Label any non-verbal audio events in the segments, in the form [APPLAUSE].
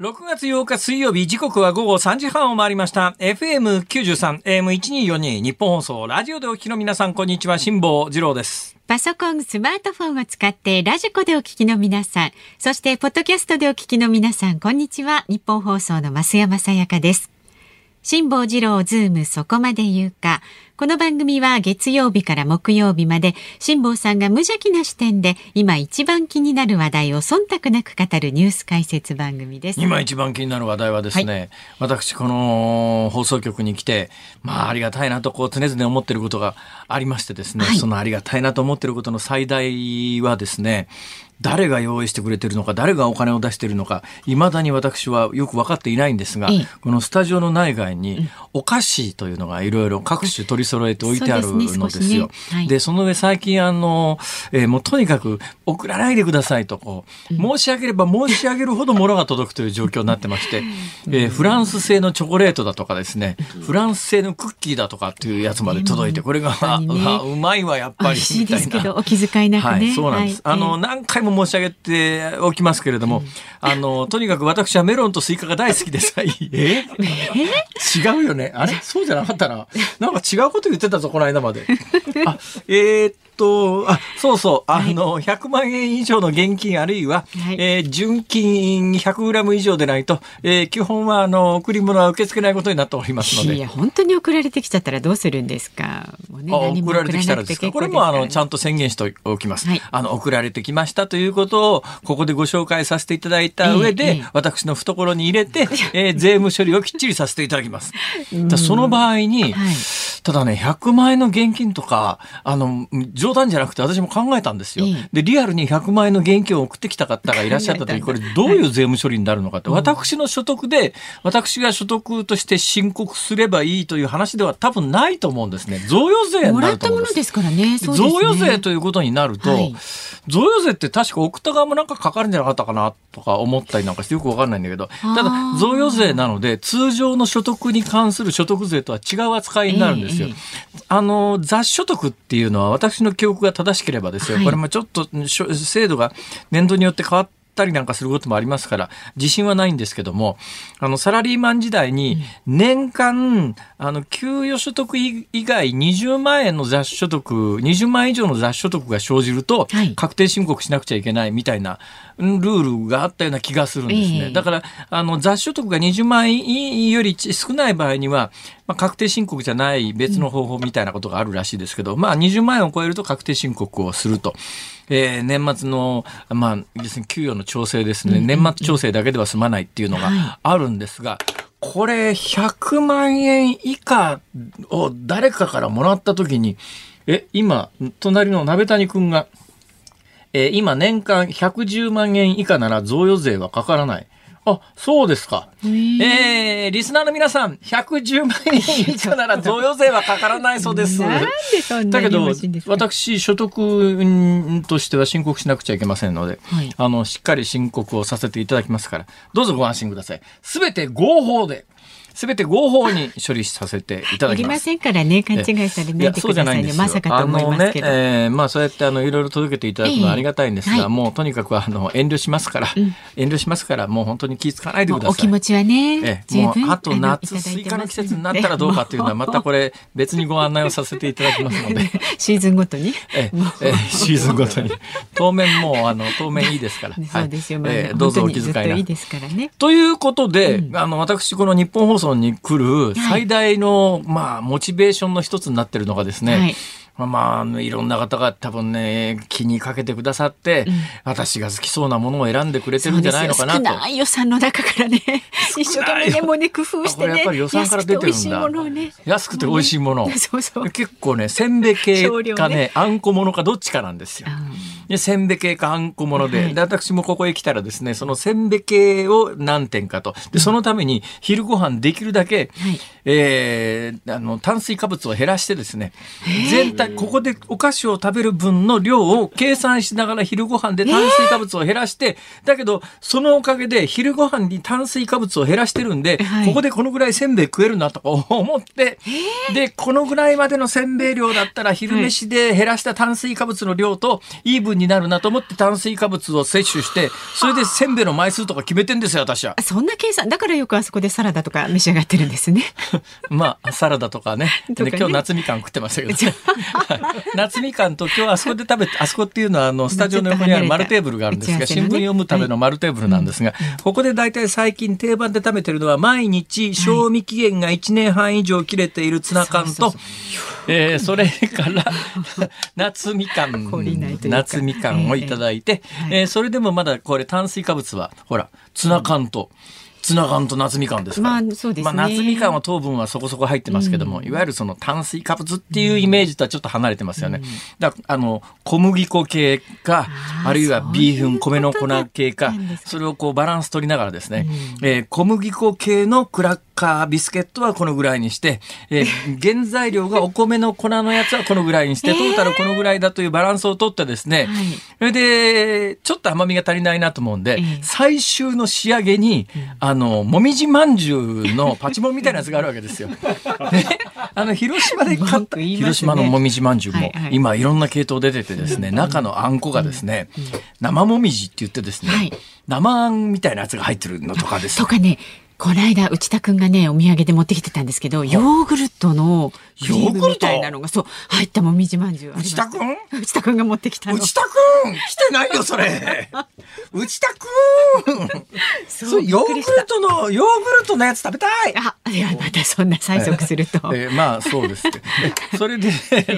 6月8日水曜日、時刻は午後3時半を回りました。FM93、AM1242、日本放送、ラジオでお聞きの皆さん、こんにちは、辛坊治郎です。パソコン、スマートフォンを使ってラジコでお聞きの皆さん、そしてポッドキャストでお聞きの皆さん、こんにちは。日本放送の増山さやかです。辛坊治郎ズームそこまで言うか。この番組は月曜日から木曜日まで辛坊さんが無邪気な視点で今一番気になる話題を忖度なく語るニュース解説番組です。今一番気になる話題はですね、私、この放送局に来て、まあ、ありがたいなと、こう、常々思っていることがありましてですね、はいそのありがたいなと思っていることの最大はですね、誰が用意してくれてるのか、誰がお金を出しているのか、未だに私はよく分かっていないんですが、ええ。このスタジオの内外に、お菓子というのがいろいろ各種取り揃えて置いてあるのですよ。少しね。はい。で、その上最近あの、えーもうとにかく送らないでくださいとこう、申し上げれば申し上げるほど物が届くという状況になってまして、[LAUGHS] えーフランス製のチョコレートだとかですね、フランス製のクッキーだとかっていうやつまで届いて、これが、ね [LAUGHS] あうまいわ、やっぱり。美味しいですけみたいな。ど、お気遣いなくね。はい、そうなんです。はい。あの、何回も申し上げておきますけれども、あの、とにかく私はメロンとスイカが大好きでさえ、え？違うよね。あれ？そうじゃなかったな。なんか違うこと言ってたぞ、この間まで。あ、えーっと、あ、そうそう、あの、100万円以上の現金あるいは、はいえー純金 100g 以上でないと、えー基本は、あの、贈り物は受け付けないことになっておりますので。いや、本当に送られてきちゃったらどうするんですか？もうね、送られてきたらですか？これもあのちゃんんと宣言しておきます。はいあの送られてきましたということをここでご紹介させていただいた上で、ええええ私の懐に入れて、えー税務処理をきっちりさせていただきます。だその場合に、はいただね100万円の現金とかあの冗談じゃなくて私も考えたんですよ。ええでリアルに100万円の現金を送ってきた方がいらっしゃった時これどういう税務処理になるのかって、私の所得で私が所得として申告すればいいという話では多分ないと思うんですね。贈与税にもならったものです。からね。ね贈与税ということになると、はい贈与税って確か送った側もなんかかかるんじゃなかったかなとか思ったりなんかしてよくわかんないんだけど、ただ贈与税なので通常の所得に関する所得税とは違う扱いになるんですよ。ええあの、雑所得っていうのは私の記憶が正しければですよ、はい。これもちょっと制度が年度によって変わったりなんかすることもありますから、自信はないんですけども、あの、サラリーマン時代に年間、あの、給与所得以外20万円の雑所得、20万円以上の雑所得が生じるとはい、確定申告しなくちゃいけないみたいなうんルールがあったような気がするんですね。ええ。だから、あの、雑所得が20万円より少ない場合には、まあ、確定申告じゃない別の方法みたいなことがあるらしいですけど、まあ、20万円を超えると確定申告をすると。えー年末の、まあ、要するに給与の調整ですね。年末調整だけでは済まないっていうのはいがあるんですが、これ、100万円以下を誰かからもらったときに、え、今、隣の鍋谷くんが、えー今年間110万円以下なら贈与税はかからない。あ、そうですか。えー、リスナーの皆さん、110万円以下なら贈与税はかからないそうです。でだけど私所得うんとしては申告しなくちゃいけませんので、はいあのしっかり申告をさせていただきますからどうぞご安心くださいすべて合法ですべて合法に処理させていただいりまきますせんからね、勘違いされないでくださいね。まさかと思いますけど。あのね、えーまあそうやってあのいろいろ届けていただくのはありがたいんですが、ええはい。もうとにかくあの遠慮しますから、遠慮しますからもう本当に気ぃつかないでください。お気持ちはね、ええ、十分もうあとの夏スイカの季節になったらどうかっていうのはまたこれ [LAUGHS] 別にご案内をさせていただきますので。シーズンごとに？ええ。ええシーズンごとに。当面もうあの当面いいですから、そうですよ、まあええどうぞお気遣いな本当にずっといいですからね。ということで、あの私この日本放送に来る最大の、まあモチベーションの一つになってるのがですね、はいまあいろんな方が多分ね、気にかけてくださって、私が好きそうなものを選んでくれてるんじゃないのかなと。少ない予算の中からね、一生懸命ね、もうね、工夫してね、やっぱり予算から出てるんだ安くて美味しいものをね。安くて美味しいもの。[LAUGHS] そうそう。結構ね、せんべい系かねねあんこものかどっちかなんですよ。でせんべい系かあんこもので,、はいで、私もここへ来たらですね、そのせんべい系を何点かと。で、そのために昼ご飯できるだけ、はいえーあの、炭水化物を減らしてですね、全体ここでお菓子を食べる分の量を計算しながら昼ご飯で炭水化物を減らして、だけどそのおかげで昼ご飯に炭水化物を減らしてるんで、はいここでこのぐらいせんべい食えるなとか思って、でこのぐらいまでのせんべい量だったら昼飯で減らした炭水化物の量とイーブンになるなと思って炭水化物を摂取してそれでせんべいの枚数とか決めてんですよ私は。あそんな計算だからよくあそこでサラダとか召し上がってるんですね。[LAUGHS] まあ、サラダとかね。[LAUGHS] ねで今日夏みかん食ってましたけどね。[LAUGHS] 夏みかんと今日あそこで食べて、あそこっていうのはあのスタジオの横にある丸テーブルがあるんですが、新聞読むための丸テーブルなんですが、ここで大体最近定番で食べてるのは毎日賞味期限が1年半以上切れているツナ缶とえーそれから [LAUGHS] 夏みかん夏みかんをいただいて、えそれでもまだこれ炭水化物はほらツナ缶と、ツナ缶と夏みかんです。まあそうですね。まあ、夏みかんは糖分はそこそこ入ってますけども、いわゆるその炭水化物っていうイメージとはちょっと離れてますよね。だからあの小麦粉系かあるいはビーフン米の粉系かそれをこうバランス取りながらですね、えー小麦粉系のクラッカービスケットはこのぐらいにして、えー [LAUGHS] 原材料がお米の粉のやつはこのぐらいにして、トータルこのぐらいだというバランスを取ってですね、はい。それでちょっと甘みが足りないなと思うんで、ええ。最終の仕上げに、あのもみじまんじゅうのパチモンみたいなやつがあるわけですよ。[LAUGHS] ね、あの広島で買文った、ね。広島のもみじまんじゅうも、はいはい。今いろんな系統出ててですね、中のあんこがですね、生もみじって言ってですね、はい。生あんみたいなやつが入ってるのとかですとかねこの間内田くんがねお土産で持ってきてたんですけどヨーグルトのクリームみたいなのがそう入ったもみじまんじゅう内田くん？内田くんが持ってきたの。内田くん？来てないよ、それ。[LAUGHS] 内田くん？そそうヨーグルトの、ヨーグルトのやつ食べたい。あいやまたそんな催促すると、[LAUGHS] えーまあそうです [LAUGHS] それで、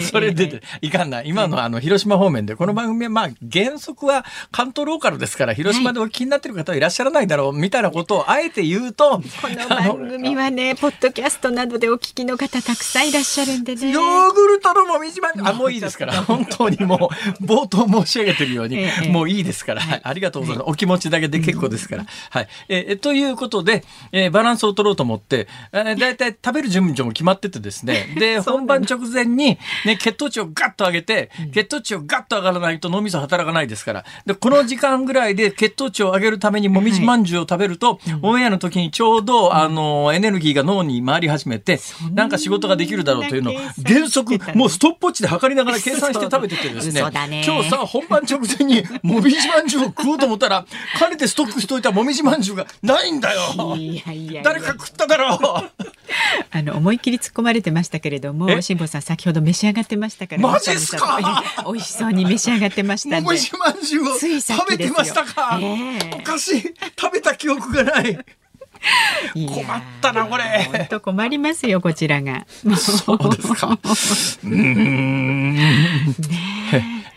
それで、いかんない。今のあの、広島方面で、この番組はまあ原則は関東ローカルですから、広島でお気になってる方はいらっしゃらないだろう、みたいなことをあえて言うと、この番組はねポッドキャストなどでお聞きの方たくさんいらっしゃるんでねヨーグルトのもみじまんじゅうあ、もういいですから。本当にもう、冒頭申し上げてるようにええ、もういいですから。はい。ありがとうございます。お気持ちだけで結構ですから。はい。えー、ということで、えーバランスを取ろうと思って、えー、だいたい食べる順序も決まっててですね。[LAUGHS] で、本番直前に、ね、血糖値をガッと上げて、血糖値をガッと上がらないと脳みそ働かないですから。で、この時間ぐらいで血糖値を上げるためにもみじまんじゅうを食べると、オンエアの時にちょうど、あの、エネルギーが脳に回り始めて、なんか仕事ができるだろうというのを原則もうストップウォッチで測りながら計算して食べててですね今日さ本番直前に [LAUGHS] もみじまんじゅうを食おうと思ったらかねてストックしといたもみじまんじゅうがないんだよ。誰か食っただろう。[LAUGHS] あの思いっきり突っ込まれてましたけれどもえ？辛坊さん先ほど召し上がってましたからマジっすか？美味しそうに召し上がってましたんで。もみじまんじゅうを食べてましたか、ええ。おかしい。食べた記憶がない [LAUGHS] 困ったなこれ。本当困りますよこちらが。そうですか。[LAUGHS] うーん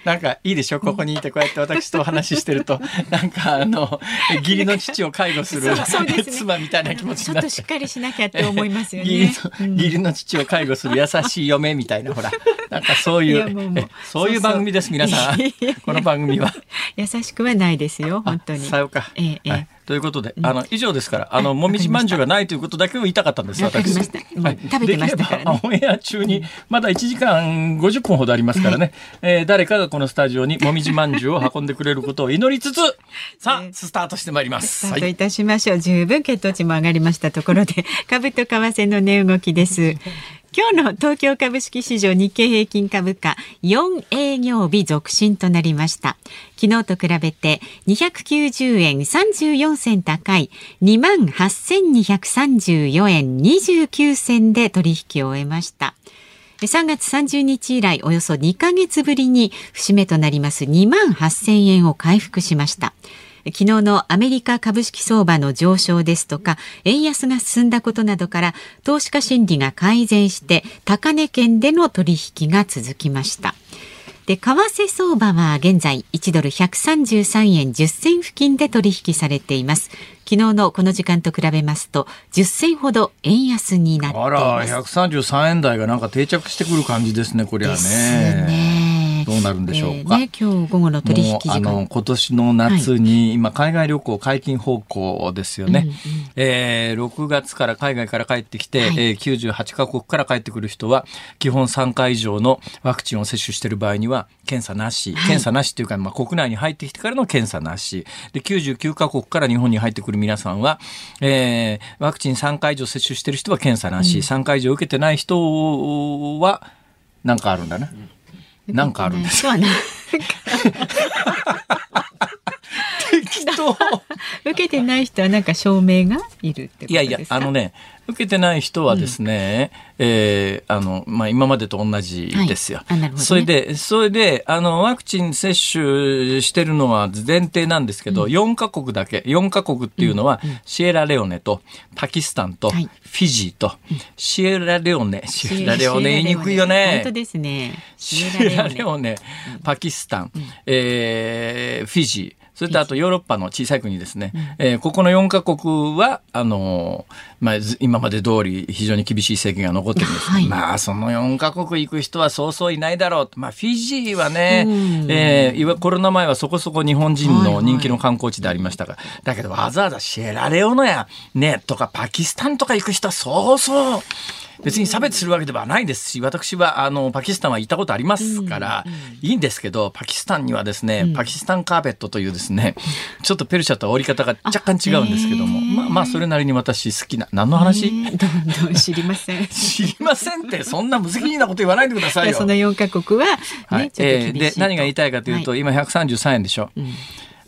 なんかいいでしょ？ここにいてこうやって私とお話ししてると。[LAUGHS] なんかあの義理の父を介護するね。妻みたいな気持ちちょっになってとしっかりしなきゃって思いますよ義理ね。の義理の父を介護する優しい嫁みたいなほら。なんかそういいうそういう番組です皆さん。この番組は。優しくはないですよ本当に。さようか、ええええ。はい、ということで、あの以上ですからあのもみじまんじゅうがないということだけを言いたかった。んです私食べてましたからね。オンエア中にまだ1時間50分ほどありますからね、えー誰かがこのスタジオにもみじまんじゅうを運んでくれることを祈りつつ [LAUGHS] さあね。スタートしてまいります。はいスタートいたしましょう。十分血糖値も上がりましたところで、株と為替の値動きです。今日の東京株式市場日経平均株価4営業日続伸となりました。昨日と比べて290円34銭高い28,234円29銭で取引を終えました。3月30日以来およそ2ヶ月ぶりに節目となります2万8000円を回復しました。昨日のアメリカ株式相場の上昇ですとか円安が進んだことなどから投資家心理が改善して高値圏での取引が続きました。で、為替相場は現在1ドル133円10銭付近で取引されています。昨日のこの時間と比べますと10銭ほど円安になっていあます。ら133円台がなんか定着してくる感じですねこりゃね。どうなるんでしょうか。えーね、今日午後の取引あの今年の夏に、今海外旅行解禁方向ですよね。うんうん。えー6月から海外から帰ってきて、はい。えー98カ国から帰ってくる人は基本3回以上のワクチンを接種している場合には検査なし、はい。検査なしっていうか、まあ、国内に入ってきてからの検査なし。で99カ国から日本に入ってくる皆さんは、えーワクチン3回以上接種している人は検査なし、3回以上受けてない人はなんかあるんだね。[LAUGHS] なんかあるんです。そうはな [LAUGHS] 適当 [LAUGHS] 受けてない人はなんか証明がいるってことですか？いやいや、あの。ね、受けてない人はですね、えーあの、まあ、今までと同じですよ。はいね。それで、それで、あの、ワクチン接種してるのは前提なんですけど、4カ国だけ、4カ国っていうのは、シエラレオネと、パキスタンと、はい。フィジーと、シエラレオネ、シエラレオネ。言いにくいよね。本当ですね。シエラレオネ、パキスタン、えーフィジー、それとあとヨーロッパの小さい国ですね。えーここの4カ国は、あのーまあ、ず今まで通り非常に厳しい政権が残ってるんですはいまあ、その4カ国行く人はそうそういないだろうと。まあ、フィジーはねうん、えーコロナ前はそこそこ日本人はいはいの人気の観光地でありましたが、だけどわざわざシエラレオネや、ね、とかパキスタンとか行く人はそうそう、別に差別するわけではないですし、私はあのパキスタンは行ったことありますから、いいんですけど、パキスタンにはですね、パキスタンカーペットというですね、ちょっとペルシャとは折り方が若干違うんですけども、まあまあそれなりに私好きな、何の話、知りません。[LAUGHS] 知りませんって、そんな無責任なこと言わないでくださいよ。その4カ国は、ね、はい。ちょっと厳しいと、えーで何が言いたいかというと、は今133円でしょ。ん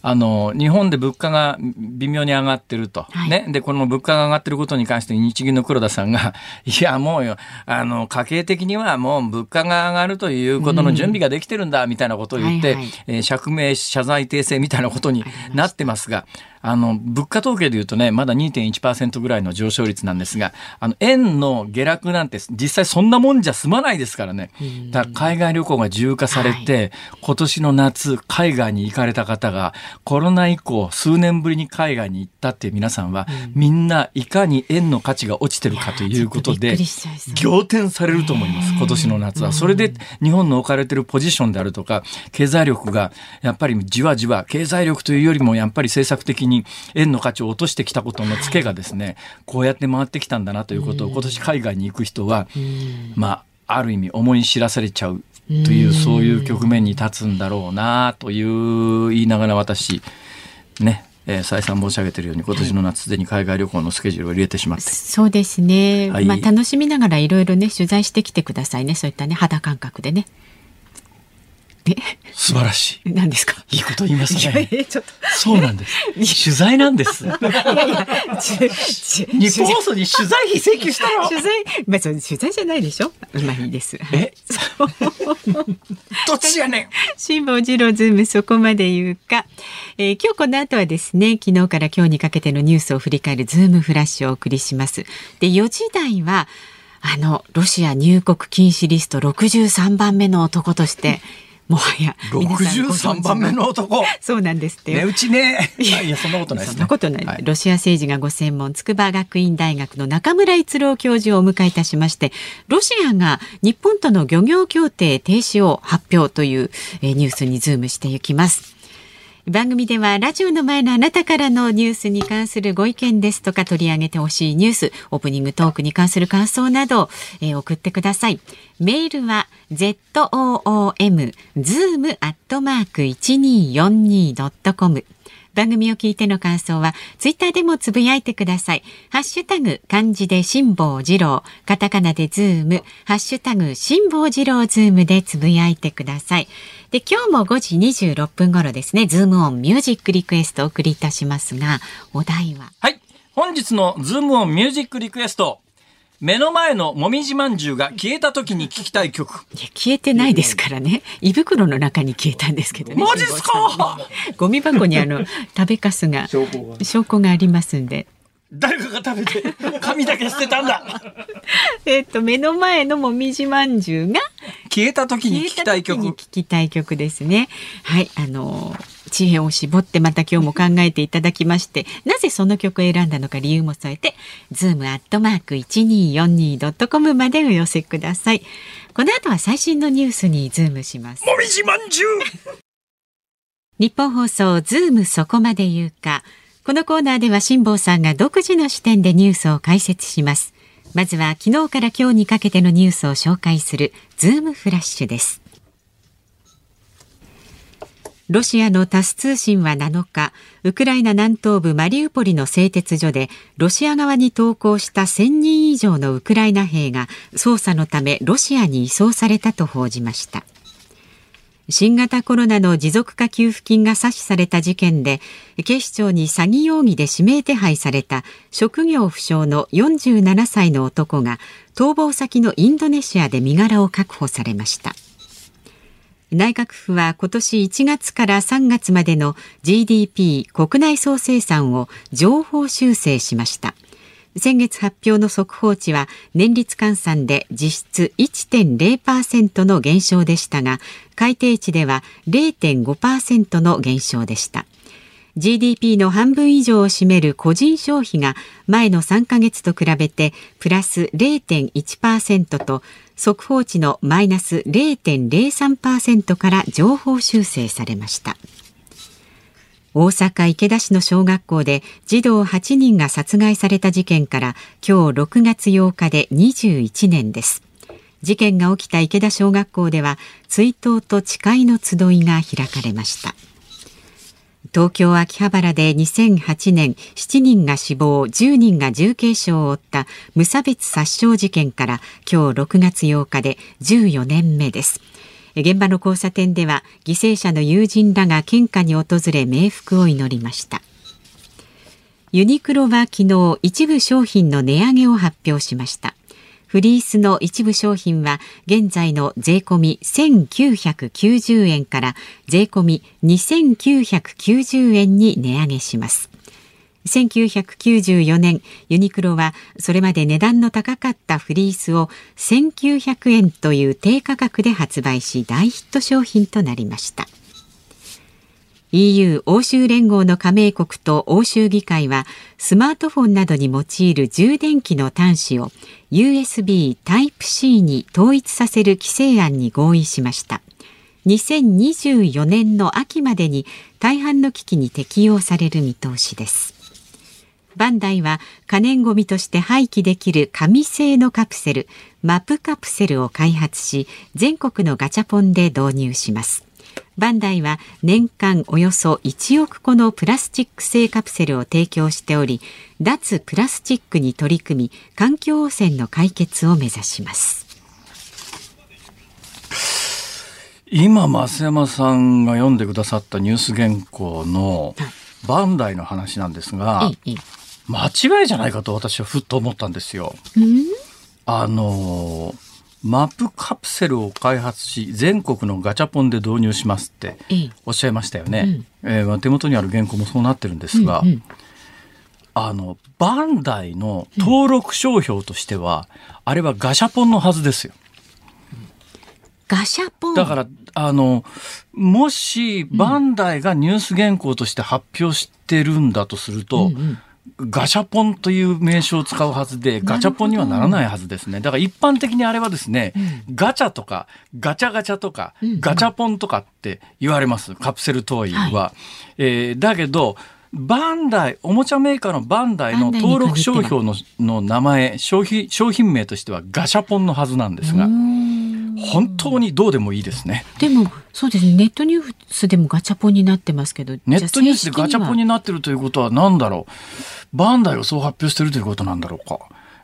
あの日本で物価が微妙に上がってると、はい。ね、でこの物価が上がってることに関して日銀の黒田さんが [LAUGHS] いやもうよあの家計的にはもう物価が上がるということの準備ができてるんだみたいなことを言って、はいはい。えー釈明謝罪訂正みたいなことになってますがあの物価統計でいうとねまだ2.1%ぐらいの上昇率なんですがあの円の下落なんて実際そんなもんじゃ済まないですからね。だから海外旅行が自由化されて、今年の夏海外に行かれた方がコロナ以降数年ぶりに海外に行ったっていう皆さんは、みんないかに円の価値が落ちてるかということでいやーちょっとびっくりしちゃいそう。仰天されると思います今年の夏は。それで日本の置かれてるポジションであるとか経済力がやっぱりじわじわ経済力というよりもやっぱり政策的に円の価値を落としてきたことのツケがですねこうやって回ってきたんだなということを今年海外に行く人はまあある意味思い知らされちゃうというそういう局面に立つんだろうなという言いながら私ねえー再三申し上げているように今年の夏すでに海外旅行のスケジュールを入れてしまってそうですね。はいまあ楽しみながらいろいろね取材してきてくださいね。そういったね肌感覚でね。え、[LAUGHS] 素晴らしい何ですか？いいこと言いますねえちょっと。そうなんです。取材なんです。[LAUGHS] いやいやちち日本放送に取材費請求したの？取材、まあ、そう取材じゃないでしょ？まあいいです。え？[LAUGHS] どっちやねん？辛坊治郎ズームそこまで言うか、えー今日この後はですね昨日から今日にかけてのニュースを振り返るズームフラッシュをお送りしますで4時台はあのロシア入国禁止リスト63番目の男としてもはや皆さんご存知63番目の男。そうなんですってよ値打ちね。いやいや、そんなことないですね。そんなことない、はいロシア政治がご専門筑波学院大学の中村逸郎教授をお迎えいたしましてロシアが日本との漁業協定停止を発表という、えーニュースにズームしていきます。番組ではラジオの前のあなたからのニュースに関するご意見ですとか取り上げてほしいニュース、オープニングトークに関する感想など、えー送ってください。メールは zoom zoom アットマーク 1242.com 番組を聞いての感想はツイッターでもつぶやいてください。ハッシュタグ漢字で辛坊治郎、カタカナでズーム、ハッシュタグ辛坊治郎ズームでつぶやいてください。で、今日も5時26分頃ですね、ズームオンミュージックリクエストをお送りいたしますが、お題は？はい。本日のズームオンミュージックリクエスト。目の前のもみじまんじゅうが消えた時に聞きたい曲。いや消えてないですからね。胃袋の中に消えたんですけどね。マジっすか？ね [LAUGHS] ゴミ箱にあの食べかすが証拠がありますんで。誰かが食べて、髪だけ捨てたんだ。[LAUGHS] えっと目の前のもみじまんじゅうが消えた時に聞きたい曲。聞きたい曲ですね。はい、あの知恵を絞ってまた今日も考えていただきましてなぜその曲を選んだのか理由も添えてズームアットマーク 1242.com までお寄せくださいこの後は最新のニュースにズームしますもみじまんじゅう日本放送ズームそこまで言うかこのコーナーでは辛坊さんが独自の視点でニュースを解説しますまずは昨日から今日にかけてのニュースを紹介するズームフラッシュですロシアのタス通信は7日、ウクライナ南東部マリウポリの製鉄所で、ロシア側に投降した1000人以上のウクライナ兵が捜査のためロシアに移送されたと報じました。新型コロナの持続化給付金が詐取された事件で、警視庁に詐欺容疑で指名手配された職業不詳の47歳の男が逃亡先のインドネシアで身柄を確保されました。内閣府は今年1月から3月までの GDP 国内総生産を情報修正しました先月発表の速報値は年率換算で実質1.0%の減少でしたが改定値では0.5%の減少でした。GDP の半分以上を占める個人消費が前の3ヶ月と比べてプラス0.1%と速報値のマイナス0.03%から情報修正されました。大阪池田市の小学校で児童8人が殺害された事件から今日6月8日で21年です。事件が起きた池田小学校では追悼と誓いの集いが開かれました。東京秋葉原で2008年7人が死亡10人が重軽傷を負った無差別殺傷事件から今日6月8日で14年目です。現場の交差点では犠牲者の友人らが献花に訪れ冥福を祈りました。ユニクロは昨日一部商品の値上げを発表しました。フリースの一部商品は現在の税込み1990円から税込み2990円に値上げします。1994年ユニクロはそれまで値段の高かったフリースを1900円という低価格で発売し大ヒット商品となりました。EU 欧州連合の加盟国と欧州議会はスマートフォンなどに用いる充電器の端子を USB Type-C に統一させる規制案に合意しました。2024年の秋までに大半の機器に適用される見通しです。バンダイは可燃ごみとして廃棄できる紙製のカプセルマプカプセルを開発し全国のガチャポンで導入します。バンダイは年間およそ1億個のプラスチック製カプセルを提供しており脱プラスチックに取り組み環境汚染の解決を目指します。今増山さんが読んでくださったニュース原稿のバンダイの話なんですが、間違いじゃないかと私はふっと思ったんですよ。あのマップカプセルを開発し全国のガチャポンで導入しますっておっしゃいましたよね、うん、えー、手元にある原稿もそうなってるんですが、うんうん、あのバンダイの登録商標としては、うん、あれはガシャポンのはずですよ。ガシャポン。だからあのもしバンダイがニュース原稿として発表してるんだとすると、うんうんガチャポンという名称を使うはずで、ガチャポンにはならないはずですね。だから一般的にあれはですね、うん、ガチャとか、ガチャガチャとか、うん、ガチャポンとかって言われます。カプセルトイは。はい、えー、だけど、バンダイ、おもちゃメーカーのバンダイの登録商標のの名前、商品、商品名としてはガシャポンのはずなんですが。本当にどうでもいいですね。でもそうですね。ネットニュースでもガチャポンになってますけど、ネットニュースでガチャポンになってるということは何だろう。バンダイをそう発表してるということなんだろうか。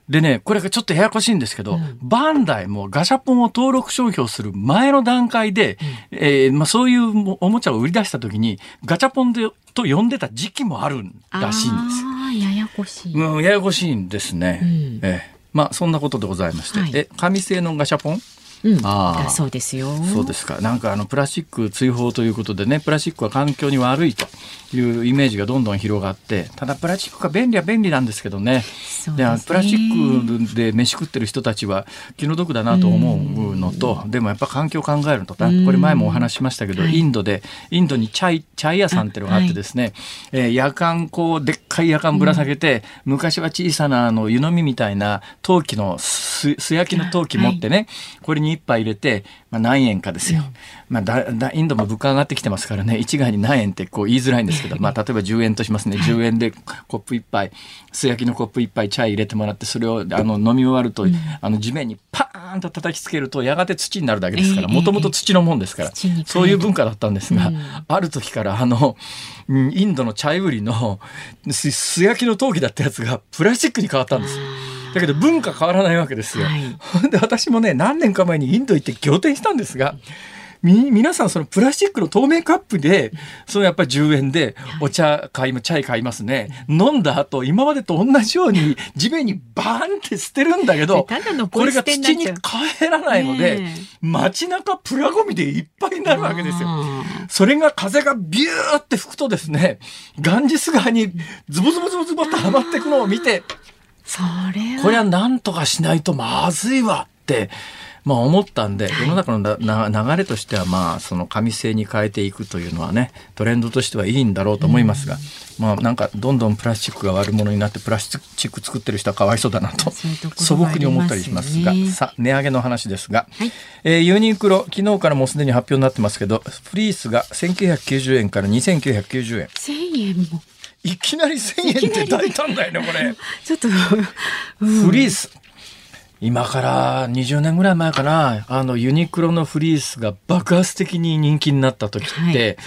でね、これがちょっとややこしいんですけど、うん、バンダイもガシャポンを登録商標する前の段階で、うん、えー、まあ、そういうおもちゃを売り出した時に、ガチャポンでと呼んでた時期もあるらしいんです。ややこしい。うん、ややこしいんですね。うん、えー、まあ、そんなことでございまして。はい、え、紙製のガシャポンうん、あそうですよ。そうですか。なんかあのプラスチック追放ということでね、プラスチックは環境に悪いというイメージがどんどん広がって、ただプラスチックが便利は便利なんですけどね。ですね。プラスチックで飯食ってる人たちは気の毒だなと思うのと、でもやっぱ環境を考えるとね、これ前もお話ししましたけど、はい。インドでインドにチャイチャイ屋さんっていうのがあってですね、えー夜間こうでっかい夜間ぶら下げて、昔は小さなあの湯飲みみたいな陶器のす素焼きの陶器持ってね、これに一杯入れて、まあ、何円かですよ、まあ、だだインドも物価上がってきてますからね。一概に何円ってこう言いづらいんですけど、まあ、例えば10円としますね。10円でコップ一杯素焼きのコップ一杯チャイ入れてもらってそれをあの飲み終わると、あの地面にパーンと叩きつけるとやがて土になるだけですからええもともと土のもんですから、そういう文化だったんですが、うん。ある時からあのうんインドのチャイ売りのす素焼きの陶器だったやつがプラスチックに変わったんです。よ。だけど文化変わらないわけですよ。はい。で私もね何年か前にインド行って仰天したんですがみ皆さんそのプラスチックの透明カップでそのやっぱり10円でお茶買いまチャイ買いますね。飲んだ後今までと同じように地面にバーンって捨てるんだけどこれが土に帰らないので、ね街中プラゴミでいっぱいになるわけですよ。あそれが風がビューって吹くとですね、ガンジス川にズボズボズボズボってはまっていくのを見て、それは。これは何とかしないとまずいわって、まあ思ったんで、世の中の流れとしてはまあその紙製に変えていくというのはね、トレンドとしてはいいんだろうと思いますが、まあなんかどんどんプラスチックが悪者になってプラスチック作ってる人はかわいそうだなと素朴に思ったりしますが、さあ値上げの話ですが、ユニクロ昨日からもうすでに発表になってますけど、フリースが1990円から2990円。千円もいきなり1000円って大胆だよねこれ。[LAUGHS] ちょっと、うんフリース。今から20年ぐらい前かな、あのユニクロのフリースが爆発的に人気になった時って、はいはい。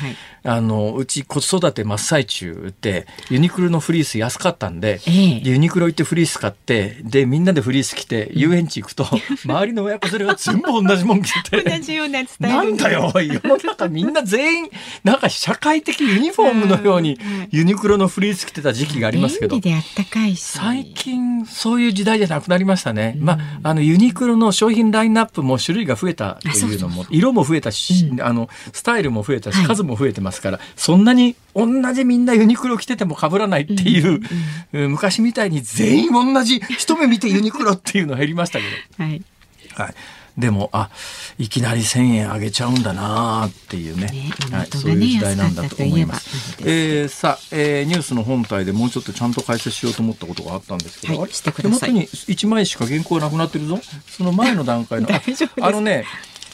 あのうち子育て真っ最中ってユニクロのフリース安かったんで、ええ。ユニクロ行ってフリース買ってでみんなでフリース着て遊園地行くと、[LAUGHS] 周りの親子連れが全部同じもん着てて。同じようなスタイルなんだよ、世の中みんな全員、なんか社会的ユニフォームのようにユニクロのフリース着てた時期がありますけど。最近そういう時代じゃなくなりましたね。まあ、あのユニクロの商品ラインナップも種類が増えたというのも、色も増えたし、あの、スタイルも増えたし、はい。数も増えてますから、そんなに同じみんなユニクロ着てても被らないっていう、うん昔みたいに全員同じ、一目見てユニクロっていうの減りましたけど。[LAUGHS] はい。はい。でも、あ、いきなり1000円上げちゃうんだなっていうね。ねはい、そういう時代なんだと思いますえーさあ、えーニュースの本体でもうちょっとちゃんと解説しようと思ったことがあったんですけど、はいしてください手元に1枚しか原稿なくなってるぞ。その前の段階の。[LAUGHS] 大丈夫ですあのね、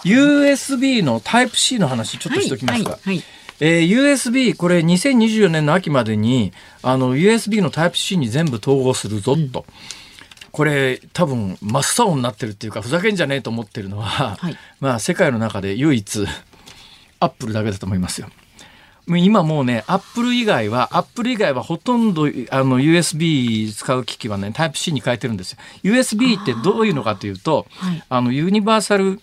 USB のタイプ C の話ちょっとしておきますか。はいはいはいえー USB これ2024年の秋までにあの USB のタイプ C に全部統合するぞと、これ多分真っ青になってるっていうかふざけんじゃねえと思ってるのは、はいまあ世界の中で唯一アップルだけだと思いますよ。今もうね、アップル以外は、アップル以外はほとんどあの USB 使う機器はね、タイプ C に変えてるんですよ。USB ってどういうのかというと、はいあのユニバーサル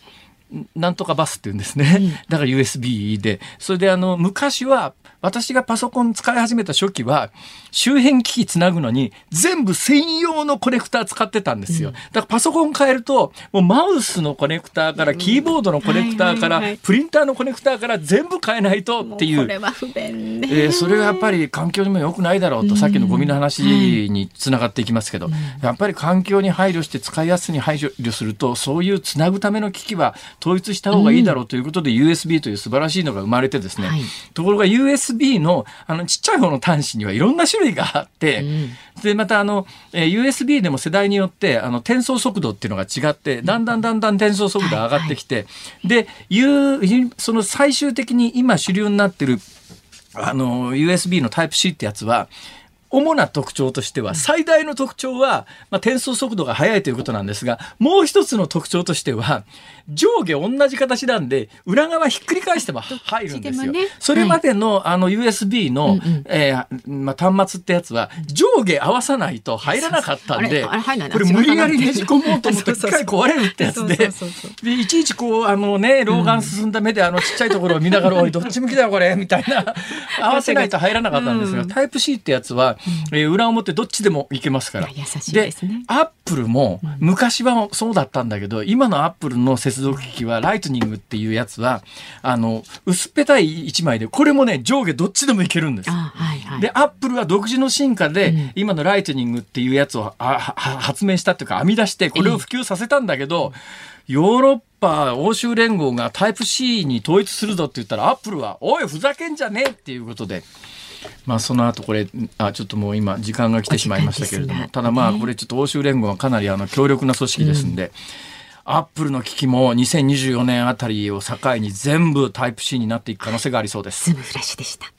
なんとかバスって言うんですね。[LAUGHS] だから USB で。それであの、昔は、私がパソコン使い始めた初期は、周辺機器つなぐのに、全部専用のコネクター使ってたんですよ。だからパソコン変えると、もうマウスのコネクターから、キーボードのコネクターからプリンターのコネクターから全部変えないとっていう。これは不便ね、えーそれがやっぱり環境にも良くないだろうと、さっきのゴミの話につながっていきますけど、やっぱり環境に配慮して使いやすさに配慮するとそういうつなぐための機器は統一した方がいいだろうということで、USB という素晴らしいのが生まれてですね、はい。ところが USB のあのちっちゃい方の端子にはいろんな種類があって、でまたあの、えー USB でも世代によってあの転送速度っていうのが違ってだんだんだんだん転送速度が上がってきて、でいうその最終的に今主流になってるあの USB のタイプ C ってやつは主な特徴としては最大の特徴は、まあ、転送速度が速いということなんですがもう一つの特徴としては上下同じ形なんで裏側ひっくり返しても入るんですよ。ね。それまでの,、あの USB の、うんうん。えーまあ、端末ってやつは上下合わさないと入らなかったんでこれ無理やりねじ込もうと思ってそうそうそう。一回壊れるってやつで。でいちいちこうあのね老眼進んだ目であのちっちゃいところを見ながら「おいどっち向きだよこれ」みたいな。[LAUGHS] 合わせないと入らなかったんですが、うん。タイプ C ってやつはえー裏表どっちでもいけますから。優しいですねアップルも昔はそうだったんだけど、今のアップルの接続機器はライトニングっていうやつはあの薄っぺたい一枚でこれもね上下どっちでもいけるんです。あはいはい。でアップルは独自の進化で、うん今のライトニングっていうやつを発明したっていうか編み出してこれを普及させたんだけど、ヨーロッパ欧州連合がタイプ C に統一するぞって言ったらアップルは「おいふざけんじゃねえ!」っていうことで。まあその後これあちょっともう今時間が来てしまいましたけれどもただまあねこれちょっと欧州連合はかなりあの強力な組織ですんで、アップルの機器も2024年あたりを境に全部タイプ C になっていく可能性がありそうですズームフラッシュでした。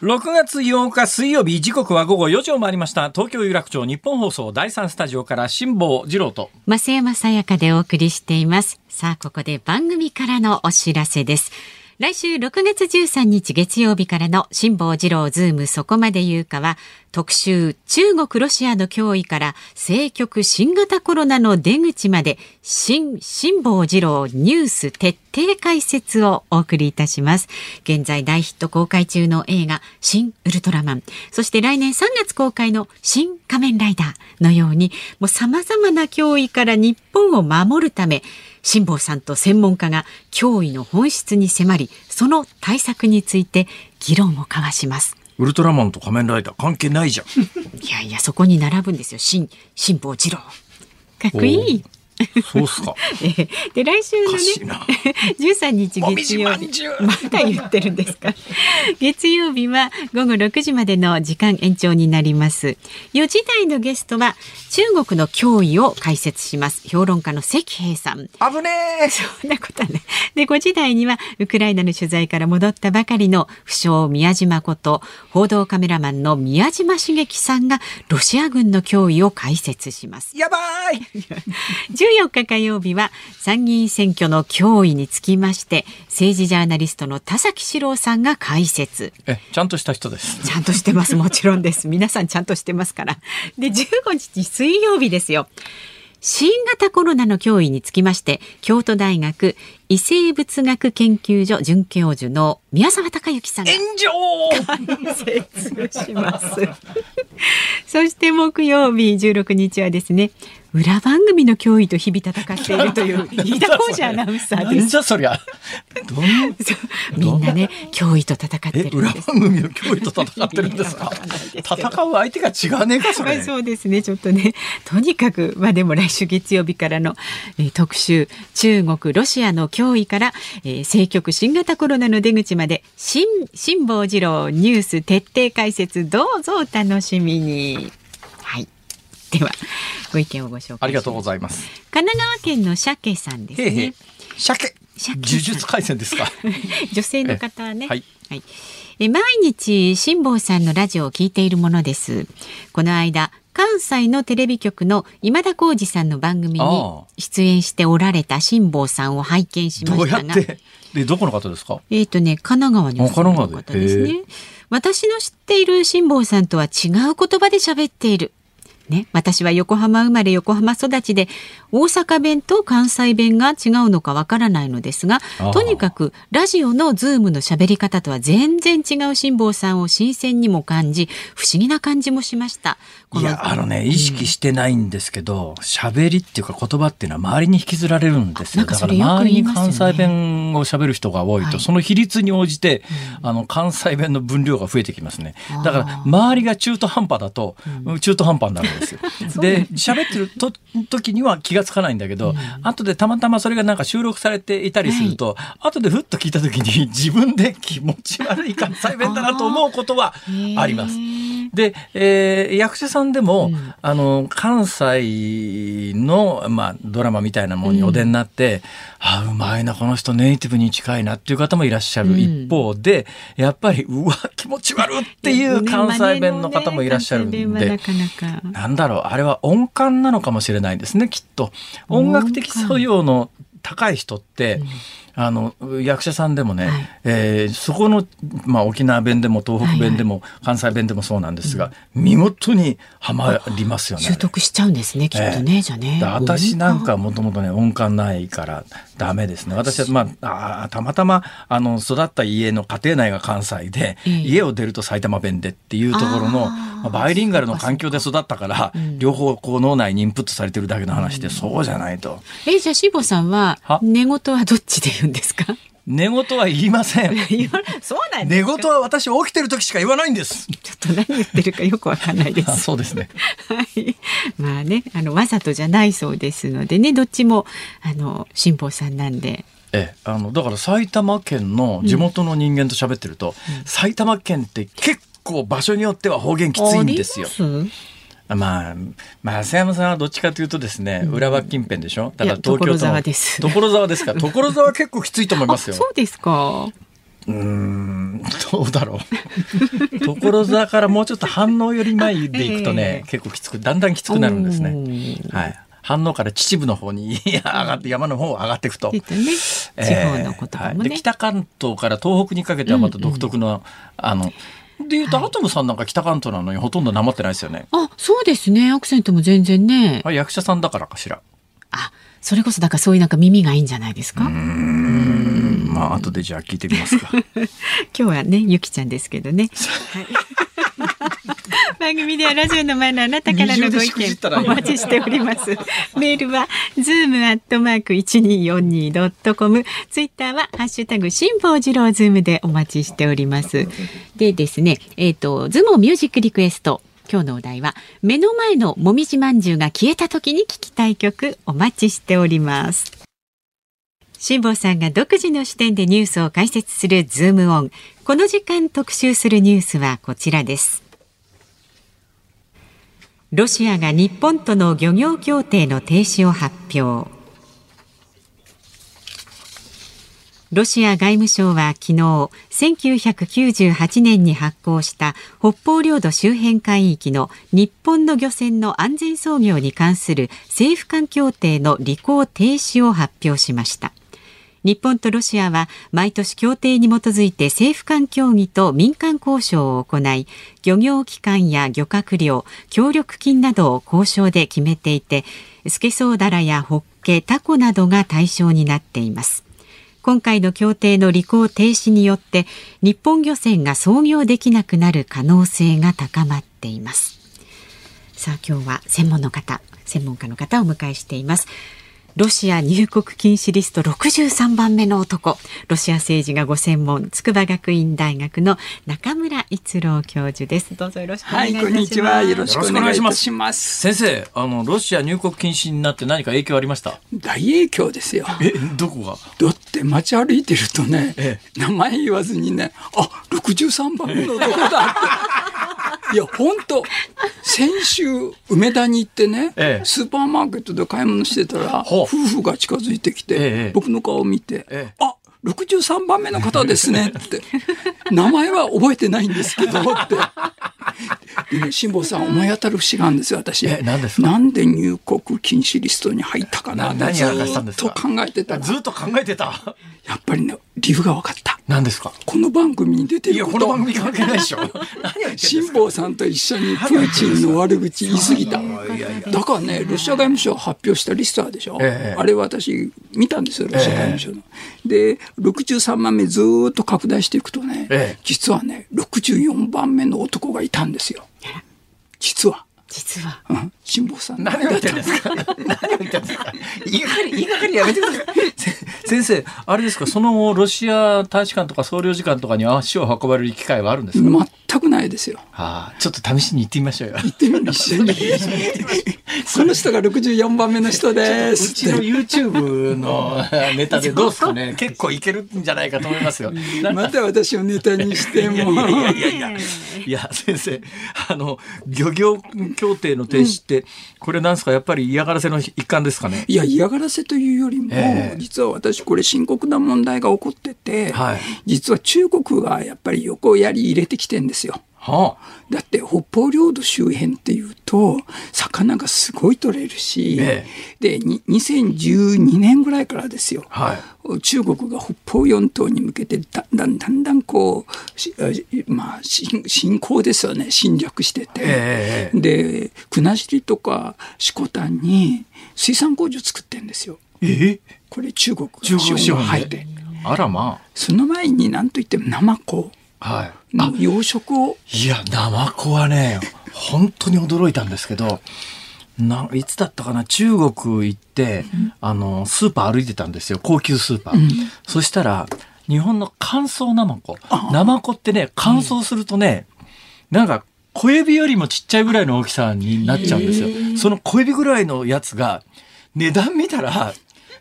6月8日水曜日時刻は午後4時を回りました東京有楽町日本放送第3スタジオから辛坊治郎と増山さやかでお送りしています。さあ、ここで番組からのお知らせです。来週6月13日月曜日からの辛坊治郎ズームそこまで言うかは特集中国ロシアの脅威から政局新型コロナの出口まで新辛坊治郎ニュース徹底解説をお送りいたします。現在大ヒット公開中の映画新ウルトラマンそして来年3月公開の新仮面ライダーのようにもう様々な脅威から日本を守るため辛坊さんと専門家が脅威の本質に迫りその対策について議論を交わします。ウルトラマンと仮面ライダー関係ないじゃん。いやいやそこに並ぶんですよ。新辛坊治郎。かっこいいそうっすか。え [LAUGHS] ーで来週のねな。[LAUGHS] 13日月曜日まんじゅうまた言ってるんですか。[LAUGHS] 月曜日は午後6時までの時間延長になります。4時台のゲストは中国の脅威を解説します。評論家の関平さん。危ねえ。そんなことはね。で、5時台には、ウクライナの取材から戻ったばかりの不詳宮島こと、報道カメラマンの宮島茂樹さんが、ロシア軍の脅威を解説します。やばい14日火曜日は、参議院選挙の脅威につきまして、政治ジャーナリストの田崎史郎さんが解説。えちゃんとした人ですちゃんとしてます。もちろんです。[LAUGHS] 皆さんちゃんとしてますから。で、15日水曜日ですよ。新型コロナの脅威につきまして、京都大学異生物学研究所准教授の宮沢隆之さんが。解説します。[LAUGHS] そして木曜日16日はですね、裏番組の脅威と日々戦っているという飯田浩二アナウンサーでなんす。じゃそりゃ。みんなね、脅威と戦ってるんです。番組の脅威と戦ってるんですか？戦う相手が違わねえかそれ。まあそうですね。ちょっとねとにかくまあでも来週月曜日からの、えー特集中国ロシアの脅威から、えー政局新型コロナの出口まで新辛坊治郎ニュース徹底解説どうぞお楽しみに。はい。ではご意見をご紹介ありがとうございます。神奈川県の鮭さんですへいへい。ね鮭鮭呪術廻戦ですか。[LAUGHS] 女性の方はね。え。はい。はい。え毎日辛坊さんのラジオを聞いているものです。この間関西のテレビ局の今田耕司さんの番組に出演しておられた辛坊さんを拝見しましたが、やって？でどこの方ですか？えっ、とね神奈川にお住まいの方ですね。私の知っている辛坊さんとは違う言葉で喋っている。ね、私は横浜生まれ横浜育ちで大阪弁と関西弁が違うのかわからないのですがとにかくラジオのズームの喋り方とは全然違う辛坊さんを新鮮にも感じ不思議な感じもしました。こいやあのね意識してないんですけど喋、りっていうか言葉っていうのは周りに引きずられるんですよ。だから周りに関西弁を喋る人が多いと、はいその比率に応じて、あの関西弁の分量が増えてきますね。だから周りが中途半端だと、中途半端になるんですよ。[LAUGHS] で喋ってると時には気がつかないんだけど、後でたまたまそれがなんか収録されていたりすると、後でふっと聞いた時に自分で気持ち悪い関西弁だなと思うことはありますで、えー役者さんでも、うん。あの関西の、まあ、ドラマみたいなものにお出になって、あうまいなこの人ネイティブに近いなっていう方もいらっしゃるうん。一方で、やっぱりうわ気持ち悪っていう関西弁の方もいらっしゃるんで。関西弁はなんだろうあれは音感なのかもしれないですねきっと。音楽的素養の高い人って、あの役者さんでもね、はい。えーそこの、まあ、沖縄弁でも東北弁でも、関西弁でもそうなんですが、見事にはまりますよね。習得しちゃうんですね、きっとね、じゃあね。で。私なんかもともとね音感ないからダメですね。私はまああーたまたまあの育った家の家庭内が関西で、ええ。家を出ると埼玉弁でっていうところのまあバイリンガルの環境で育ったから、両方こう脳内にインプットされてるだけの話で、そうじゃないと。え、じゃあ、しぼさんはは、寝言はどっちで言うんですか？寝言は言いません [LAUGHS] そうなん寝言は私起きてる時しか言わないんですちょっと何言ってるかよくわかんないであす。そうですねはい。まあね、あの、わざとじゃないそうですのでね、どっちも、あの、辛坊さんなんで。ええ、あのだから埼玉県の地元の人間と喋ってると、埼玉県って結構場所によっては方言きついんですよ。ありますまあ、増山さんはどっちかというとですね、浦和近辺でしょ？だから東京所沢です所沢ですか？[LAUGHS] 所沢結構きついと思いますよ。あそうですか。うーん、どうだろう。所沢からもうちょっと反応より前で行くとね、ええ結構きつく、だんだんきつくなるんですね。ね。はい。反応から秩父の方に [LAUGHS] 上がって山の方上がっていくと。地方の言葉もはい、でね。北関東から東北にかけてはまた独特の、あのでいうと、アトムさんなんか北関東なのにほとんどなまってないですよね。あ、そうですね。アクセントも全然ね。あ役者さんだからかしら。あ、それこそだからそういうなんか耳がいいんじゃないですか？うんまあ後でじゃあ聞いてみますか。[LAUGHS] 今日はね、ゆきちゃんですけどね。[LAUGHS] はい番組ではラジオの前のあなたからのご意見お待ちしております。[LAUGHS] メールは zoom アットマーク一二四二ドットコム、ツイッターはハッシュタグ辛坊治郎ズームでお待ちしております。でですね、えっ、とズームオンミュージックリクエスト。今日のお題は目の前のもみじまんじゅうが消えた時に聞きたい曲お待ちしております。辛坊さんが独自の視点でニュースを解説するズームオン。この時間特集するニュースはこちらです。ロシアが日本との漁業協定の停止を発表。ロシア外務省は昨日、1998年に発行した北方領土周辺海域の日本の漁船の安全操業に関する政府間協定の履行停止を発表しました。日本とロシアは毎年協定に基づいて政府間協議と民間交渉を行い漁業機関や漁獲量協力金などを交渉で決めていてスケソウダラやホッケタコなどが対象になっています。今回の協定の履行停止によって日本漁船が操業できなくなる可能性が高まっています。さあ今日は専門の方専門家の方をお迎えしています。ロシア入国禁止リスト63番目の男ロシア政治がご専門筑波学院大学の中村一郎教授ですどうぞよろしくお願いします、はい、こんにちは。よろしくお願いしします。先生、あのロシア入国禁止になって何か影響ありました？大影響ですよ。え、どこが？だって街歩いてるとね、え名前言わずにね、あ、63番目の男だって。いや、本当先週、梅田に行ってね、ええ。スーパーマーケットで買い物してたら、夫婦が近づいてきて、ええ僕の顔を見て、ええ。あ、63番目の方ですねって。名前は覚えてないんですけど、って。辛坊さん、思い当たる節があるんですよ、私。え何ですか？なんで入国禁止リストに入ったかなってずっと考えてたら、ずっと考えてた？やっぱりね、理由が分かった。何ですか？この番組に出ていや、ることこの番組関係ないでしょ。[LAUGHS] 辛坊さんと一緒にプーチンの悪口言い過ぎた。いやいやだからね、ロシア外務省発表したリストあるでしょ、ええあれ私見たんですよ、ロシア外務省の。で、63番目ずーっと拡大していくとね、ええ実はね、64番目の男がいたんですよ。実は。実はうん、辛坊さん。何を言ってんですか？[LAUGHS] 何を言ってんですか？言いがかり、言いがかりやめてください。せ先生、あれですか、その後、ロシア大使館とか総領事館とかに足を運ばれる機会はあるんですか？全くないですよ。はあ、ちょっと試しに行ってみましょうよ。行ってみる一緒に。[LAUGHS] この人が64番目の人でうすちの。YouTube のネタでどうですかね？結構いけるんじゃないかと思いますよ。また私をネタにしても。いやいやいやいやいや先生あの漁業協定の停止って、これなんですか？やっぱり嫌がらせの一環ですかね？いや、嫌がらせというよりも、ええ実は私、これ深刻な問題が起こってて、はい実は中国がやっぱり横やり入れてきてんですよ。はあ、だって北方領土周辺っていうと魚がすごい取れるし、えでに2012年ぐらいからですよ、はい。中国が北方四島に向けてだんだんだんだんこうしまあ進進行ですよね。侵略してて、ええで国後とか色丹に水産工場作ってんですよ。えこれ中国が入って。あらまその前に何といってもナマコ。あ。はい。養殖をいや、ナマコはね、本当に驚いたんですけど、ないつだったかな中国行って、あの、スーパー歩いてたんですよ。高級スーパー。うんそしたら、日本の乾燥ナマコ。ナマコってね、乾燥するとね、なんか、小指よりもちっちゃいぐらいの大きさになっちゃうんですよ。その小指ぐらいのやつが、値段見たら、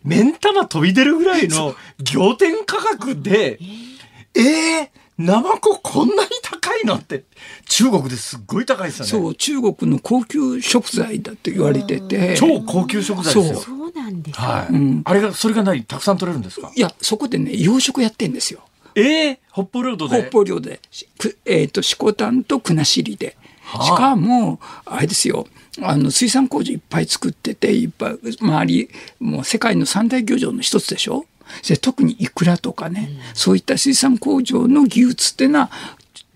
目ん玉飛び出るぐらいの [LAUGHS] 仰天価格で、えー、ナマコこんなに高いのって、中国ですっごい高いですよね。そう中国の高級食材だって言われてて。超高級食材ですよ。そう。なんです。か。はい、うん。あれが、それが何？たくさん取れるんですか？いやそこでね養殖やってんですよ。えー、北方領土で？北方領土で、えー、と色丹と国後で、はあ。しかもあれですよ。あの水産工場いっぱい作ってていっぱい周りもう世界の三大漁場の一つでしょ？特にイクラとかね、そういった水産工場の技術っていうのは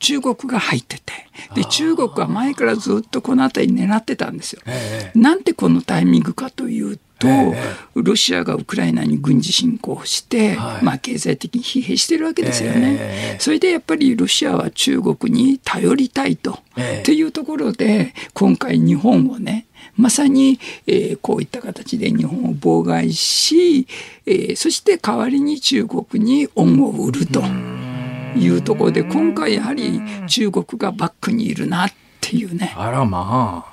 中国が入っててで中国は前からずっとこの辺り狙ってたんですよ。えなんてこのタイミングかというと、えロシアがウクライナに軍事侵攻して、はい。まあ、経済的に疲弊してるわけですよね。ええそれでやっぱりロシアは中国に頼りたいと、ええ。っていうところで今回日本をねまさに、えーこういった形で日本を妨害し、えーそして代わりに中国に恩を売るというところで今回やはり中国がバックにいるなっていうね。あらまあ。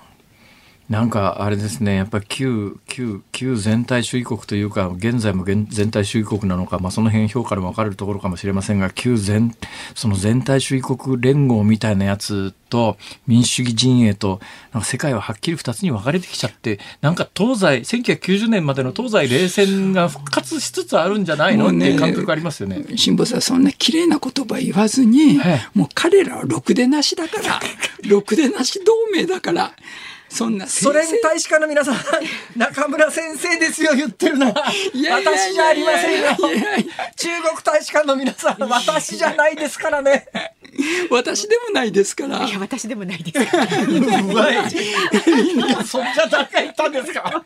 なんかあれですね、やっぱり旧、旧、旧全体主義国というか、現在も現全体主義国なのか、まあその辺評価でも分かれるところかもしれませんが、旧全、その全体主義国連合みたいなやつと民主主義陣営と、なんか世界ははっきり二つに分かれてきちゃって、なんか東西、1990年までの東西冷戦が復活しつつあるんじゃないの？ねっていう感覚ありますよね。辛坊さんそんな綺麗な言葉言わずに、はいもう彼らはろくでなしだから。[LAUGHS] ろくでなし同盟だからそんなソ連大使館の皆さん、[LAUGHS] 中村先生ですよ、言ってるのは。私じゃありませんよ。中国大使館の皆さん、私じゃないですからね。私でもないですからいや私でもないです。うまい。いや、そんな誰が言ったんですか。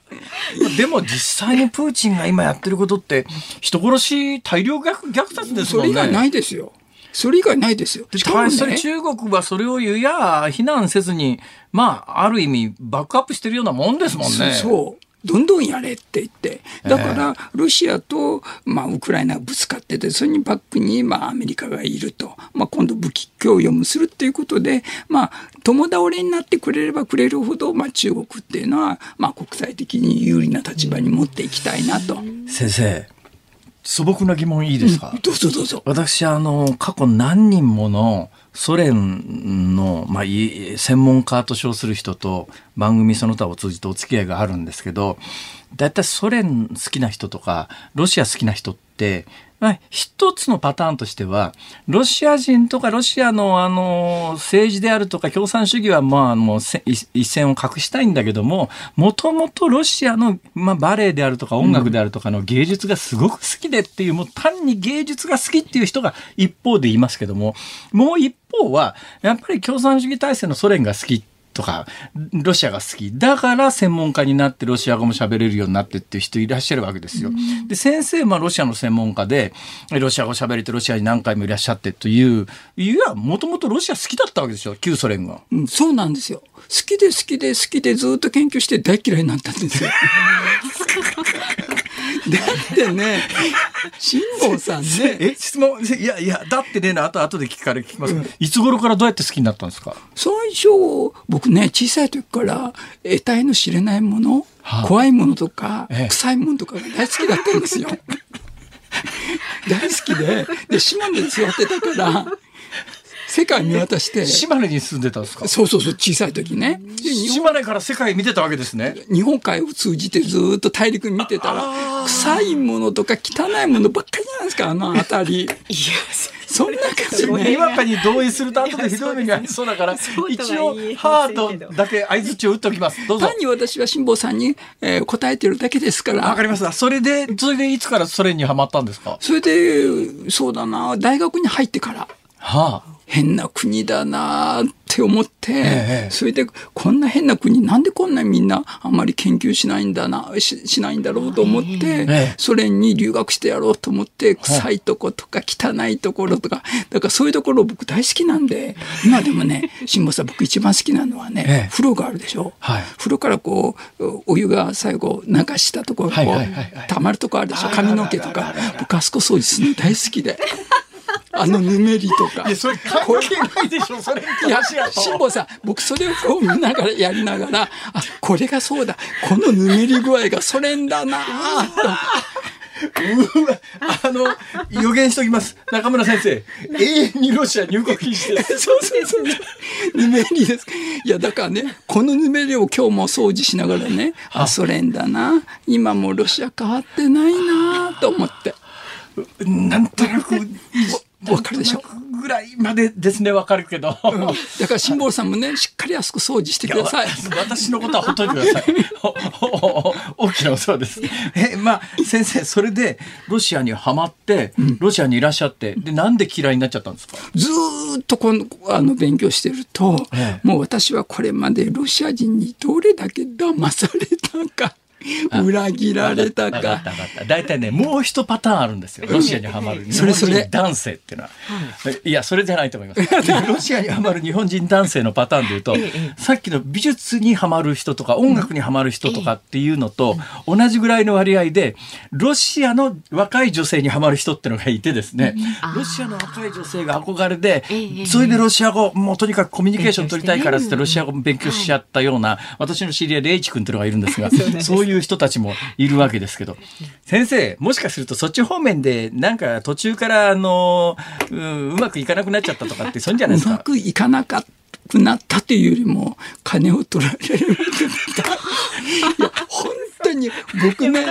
でも実際にプーチンが今やってることって、人殺し大量虐虐殺ですもんね。それ以外ないですよそれ以外ないですよ。しかもね。それ中国はそれを言うや非難せずにまあある意味バックアップしてるようなもんですもんね。そうそう。どんどんやれって言って。だからロシアと、まあ、ウクライナがぶつかっててそれにバックに、まあ、アメリカがいると、まあ、今度武器供与もするっていうことで、まあ、共倒れになってくれればくれるほど、まあ、中国っていうのは、まあ、国際的に有利な立場に持っていきたいなと。先生素朴な疑問いいですか、どうぞどうぞ。私あの過去何人ものソ連の、まあ、い専門家と称する人と番組その他を通じてお付き合いがあるんですけどだいたいソ連好きな人とかロシア好きな人って、まあ、一つのパターンとしてはロシア人とかロシアのあの政治であるとか共産主義はまあもうせ一一線を画したいんだけどももともとロシアの、まあ、バレエであるとか音楽であるとかの芸術がすごく好きでっていうもう単に芸術が好きっていう人が一方でいますけどももう一方はやっぱり共産主義体制のソ連が好きとか、ロシアが好き。だから専門家になってロシア語も喋れるようになってっていう人いらっしゃるわけですよ。で、先生はロシアの専門家で、ロシア語喋れてロシアに何回もいらっしゃってという、いや、もともとロシア好きだったわけですよ、旧ソ連が。うん、そうなんですよ。好きで好きで好きでずっと研究して大嫌いになったんですよ。[LAUGHS] だってね、辛坊さんね、え、質問、いやいや、だってね、あと後で聞かれ聞きます、いつ頃からどうやって好きになったんですか？最初、僕ね、小さい時から得体の知れないもの、はあ。怖いものとか、ええ。臭いものとかが大好きだったんですよ。[LAUGHS] 大好きで、で、島根で育ってたから、世界見渡して、島根に住んでたんですか？そうそうそう、小さい時ね。島根から世界見てたわけですね。日本海を通じてずーっと大陸見てたら、臭いものとか汚いものばっかりじゃないですか、あの辺り。[LAUGHS] いやそんな感じね。にわかに同意すると後でひどい目に遭いそうだから、一言応いハートだけ相づちを打っておきます。どうぞ。単に私は辛坊さんに、えー答えてるだけですから。わかりました。それで、それでいつからソ連にはまったんですか？それで、そうだな、大学に入ってから。はあ。変な国だなって思って、ええそれでこんな変な国なんでこんなみんなあんまり研究しないんだなししないんだろうと思って、ええソ連に留学してやろうと思って臭いとことか汚いところとかだからそういうところ僕大好きなんで今でもね [LAUGHS] 辛坊さん僕一番好きなのはね、ええ。風呂があるでしょ、はい。風呂からこうお湯が最後流したところこう、はいはいはいはい溜まるとこあるでしょ髪の毛とか僕あそこ掃除するの大好きで。[LAUGHS] あのぬめりとか。いや、それ関係ないでしょ、それ。いや、辛坊さん、僕それを見ながらやりながら、あ、これがそうだ。このぬめり具合がソ連だなうわあの、予言しときます。中村先生、永遠にロシア入国禁止です。[LAUGHS] そうそうそう。ぬめりです。いや、だからね、このぬめりを今日も掃除しながらね、あ、ソ連だな。今もロシア変わってないなと思って。なんとなく、[LAUGHS] わかるでしょぐらいまでですね、わかるけど。うんだから辛坊さんもね、[LAUGHS] しっかりあそこ掃除してください。私のことはほっといてください。[LAUGHS] 大きなお世話です。え、まあ、先生、それで、ロシアにはまって、ロシアにいらっしゃって、で、なんで嫌いになっちゃったんですか？ずーっとこのあの勉強してると、ええもう私はこれまでロシア人にどれだけ騙されたか、裏切られたわか。大体ね、もう一パターンあるんですよ。ロシアにはまる日本人男性っていうのは。い。や、それじゃないと思います。[LAUGHS] でロシアにはまる日本人男性のパターンで言うと、さっきの美術にはまる人とか音楽にはまる人とかっていうのと同じぐらいの割合で、ロシアの若い女性にはまる人っていうのがいてですね、ロシアの若い女性が憧れでええ、それでロシア語、もうとにかくコミュニケーション取りたいからってロシア語勉強しちゃったような、私の知り合いで H 君っていうのがいるんですが、[LAUGHS] そういうう人たちもいるわけですけど、先生、もしかするとそっち方面で、なんか途中から、あの、ううまくいかなくなっちゃったとかって、そんじゃないですか？まくいかなかくなったというよりも、金を取られる。[LAUGHS] いや、本当に僕ね。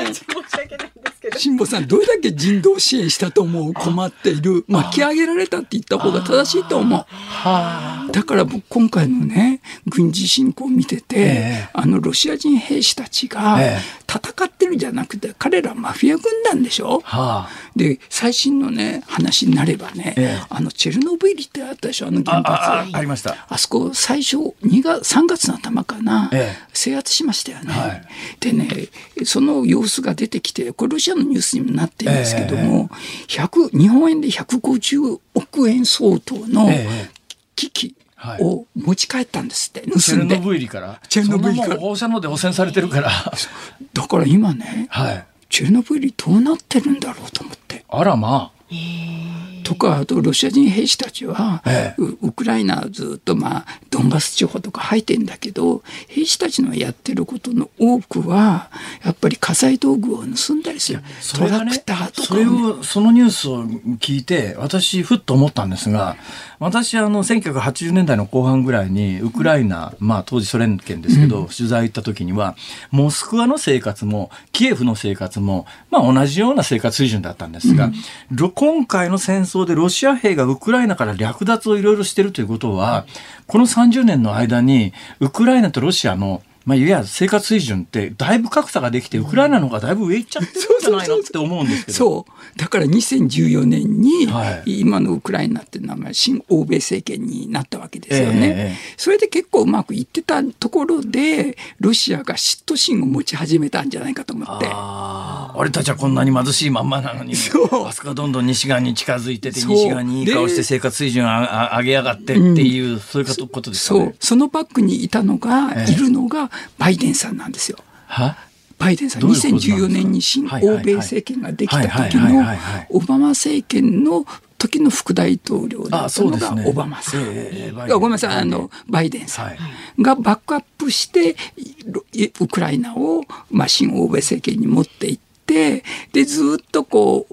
辛坊さん、どれだけ人道支援したと思う困っている。巻き上げられたって言った方が正しいと思う。はだから僕今回のね、軍事侵攻を見てて、ええあのロシア人兵士たちがえ戦ってるんじゃなくて、彼らマフィア軍団でしょ？あ。はあ。で、最新のね、話になればね、ええ。あのチェルノブイリってあったでしょ、あの原発。ああああありました。そこ最初2月3月の頭かな、ええ。制圧しましたよね、はい。でねその様子が出てきてこれロシアのニュースにもなってるんですけども、100日本円で150億円相当のええ。機器はい。を持ち帰ったんですってチェルノブイリから。チェルノブイリから。放射能で汚染されてるから。だから今ねはい。チェルノブイリどうなってるんだろうと思って。あらまあ。とか、あとロシア人兵士たちは、ええウウクライナずっとまあドンバス地方とか入ってんだけど兵士たちのやってることの多くはやっぱり火災道具を盗んだりする、トラクターとそれかをね、を、そのニュースを聞いて、私、ふっと思ったんですが、私、あの、1980年代の後半ぐらいに、ウクライナ、まあ、当時ソ連圏ですけど、取材行った時には、モスクワの生活も、キエフの生活も、まあ、同じような生活水準だったんですが、ろ今回の戦争でロシア兵がウクライナから略奪をいろいろしてるということは、この30年の間に、ウクライナとロシアの、まあ、いわゆる生活水準ってだいぶ格差ができて、ウクライナの方がだいぶ上行っちゃってるんじゃないのって思うんですけど。そう。だから2014年に、はい。今のウクライナっていうのは新欧米政権になったわけですよね、ええそれで結構うまくいってたところでロシアが嫉妬心を持ち始めたんじゃないかと思って。ああ、俺たちはこんなに貧しいまんまなのに、そう。あそこがどんどん西側に近づいてて、西側にいい顔して生活水準上げやがってっていう、そういうことですかね。そう。そのバックにいたのが、ええ。いるのがバイデンさんなんですよ。は？バイデンさん、どういうことなんですか？2014年に新欧米政権ができた時のオバマ政権の時の副大統領だあったのがオバマさん。ええええバイデンあごめんなさい、あの、バイデンさはい。んがバックアップして、ロウクライナを、まあ、新欧米政権に持っていって、で、ずっとこ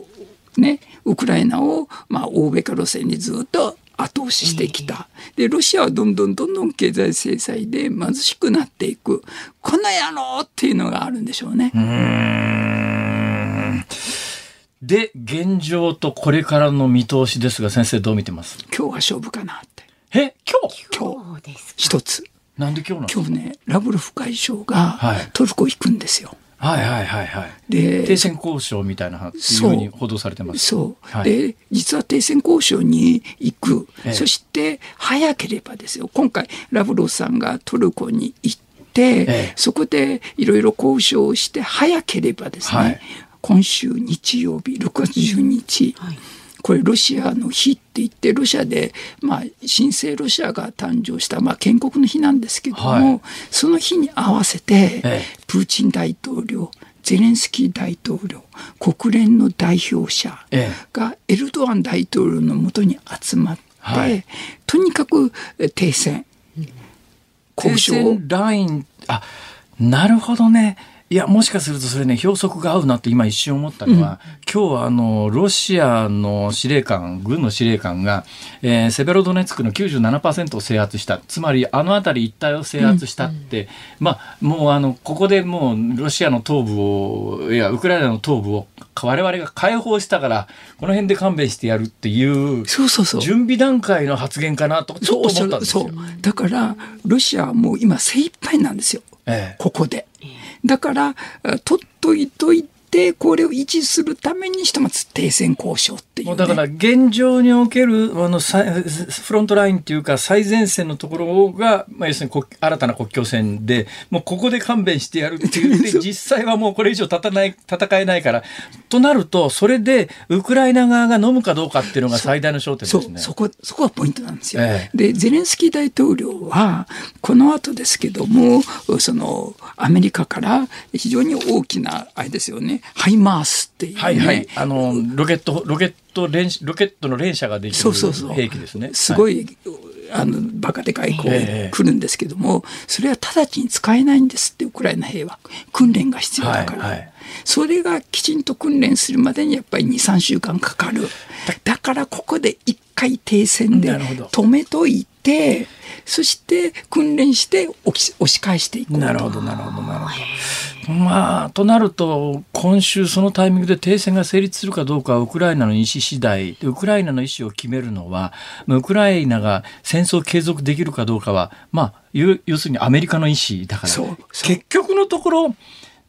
う、ね、ウクライナを、まあ、欧米化路線にずっと後投資してきた。で、ロシアはどんどんどんどん経済制裁で貧しくなっていく。この野郎っていうのがあるんでしょうね。うんで、現状とこれからの見通しですが、先生どう見てます？今日が勝負かなって。え、今日？今日、です一つ。なんで今日なの今日ね、ラブロフ外相がはいトルコ行くんですよ。はいはいはいはい。で停戦交渉みたいなふうに報道されてます。そう。はいで、実は停戦交渉に行く。ええそして、早ければですよ。今回、ラブロフさんがトルコに行って、ええそこでいろいろ交渉をして、早ければですね、はい今週日曜日、6月12日、これロシアの日って言って、ロシアで、まあ、新生ロシアが誕生した、まあ、建国の日なんですけども、はい。その日に合わせて、ええ。プーチン大統領、ゼレンスキー大統領、国連の代表者えがエルドアン大統領のもとに集まって、はい。とにかくえ停戦、交停渉を。戦ライン、あ、なるほどね。いや、もしかするとそれね、標則が合うなって今一瞬思ったのは、今日はあの、ロシアの司令官、軍の司令官が、えーセベロドネツクの97%を制圧した。つまり、あの辺り一帯を制圧したって、まあ、もうあの、ここでもう、ロシアの東部を、いや、ウクライナの東部を我々が解放したから、この辺で勘弁してやるっていう、そうそうそう。準備段階の発言かなと、ちょっと思ったんですよ。そうだからロシアはもう今精一杯なんですよ、ええここで。だから取っといといてこれを維持するためにひとまず停戦交渉っていう、ね、もうだから現状におけるあのさフロントラインっていうか最前線のところが、まあ、要するに国新たな国境線でもうここで勘弁してやるって言って実際はもうこれ以上戦たない戦えないから。となるとそれでウクライナ側が飲むかどうかっていうのが最大の焦点ですね。そこそこがポイントなんですよ。え。でゼレンスキー大統領はこの後ですけどもそのアメリカから非常に大きなあれですよねハイマースっていう、ね、はいはい。あのロケットロケット連ロケットの連射ができるそうそうそう。兵器ですね。すごい、あのバカでかいこ来るんですけども、それは直ちに使えないんですってウクライナ兵は。訓練が必要だから、はいはい。それがきちんと訓練するまでにやっぱり23週間かかる。だからここで一回停戦で止めといてそして訓練して押し押し返していこうと。なるほどなるほどなるほど。まあとなると今週そのタイミングで停戦が成立するかどうかはウクライナの意思次第。でウクライナの意思を決めるのはまあウクライナが戦争を継続できるかどうかはまあ要要するにアメリカの意思だから。結局のところ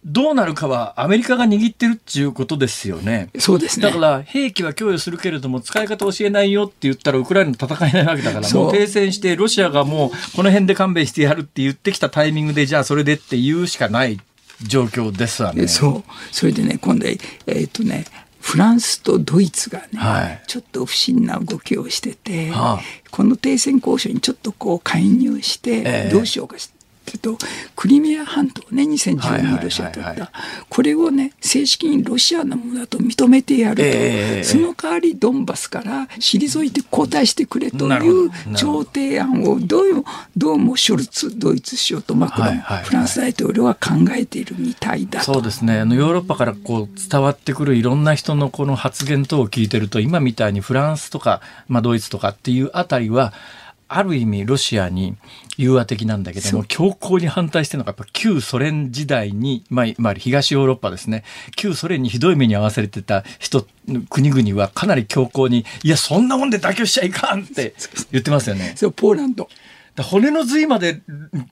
どうなるかはアメリカが握ってるっていうことですよね。そうですね。だから兵器は供与するけれども使い方教えないよって言ったらウクライナと戦えないわけだからもう停戦してロシアがもうこの辺で勘弁してやるって言ってきたタイミングでじゃあそれでって言うしかない状況ですわね。そう。それでね今度えーっとねフランスとドイツがね、はい。ちょっと不審な動きをしてて、はあ。この停戦交渉にちょっとこう介入して、ええ。どうしようかっていうとクリミア半島ねはいはいはい2012はい。年ロシアとった。これをね正式にロシアのものだと認めてやると、ええその代わりドンバスから退いて交代してくれという調提案をどうもどうもショルツドイツ首相とマクロン、はいはいはい。フランス大統領は考えているみたいだと。そうですね。あのヨーロッパからこう伝わってくるいろんな人のこの発言等を聞いてると今みたいにフランスとか、まあ、ドイツとかっていうあたりはある意味ロシアに融和的なんだけども強硬に反対してるのがやっぱ旧ソ連時代に、まあ、まあ東ヨーロッパですね。旧ソ連にひどい目に遭わされてた人国々はかなり強硬にいやそんなもんで妥協しちゃいかんって言ってますよね。そうポーランド。だ骨の髄まで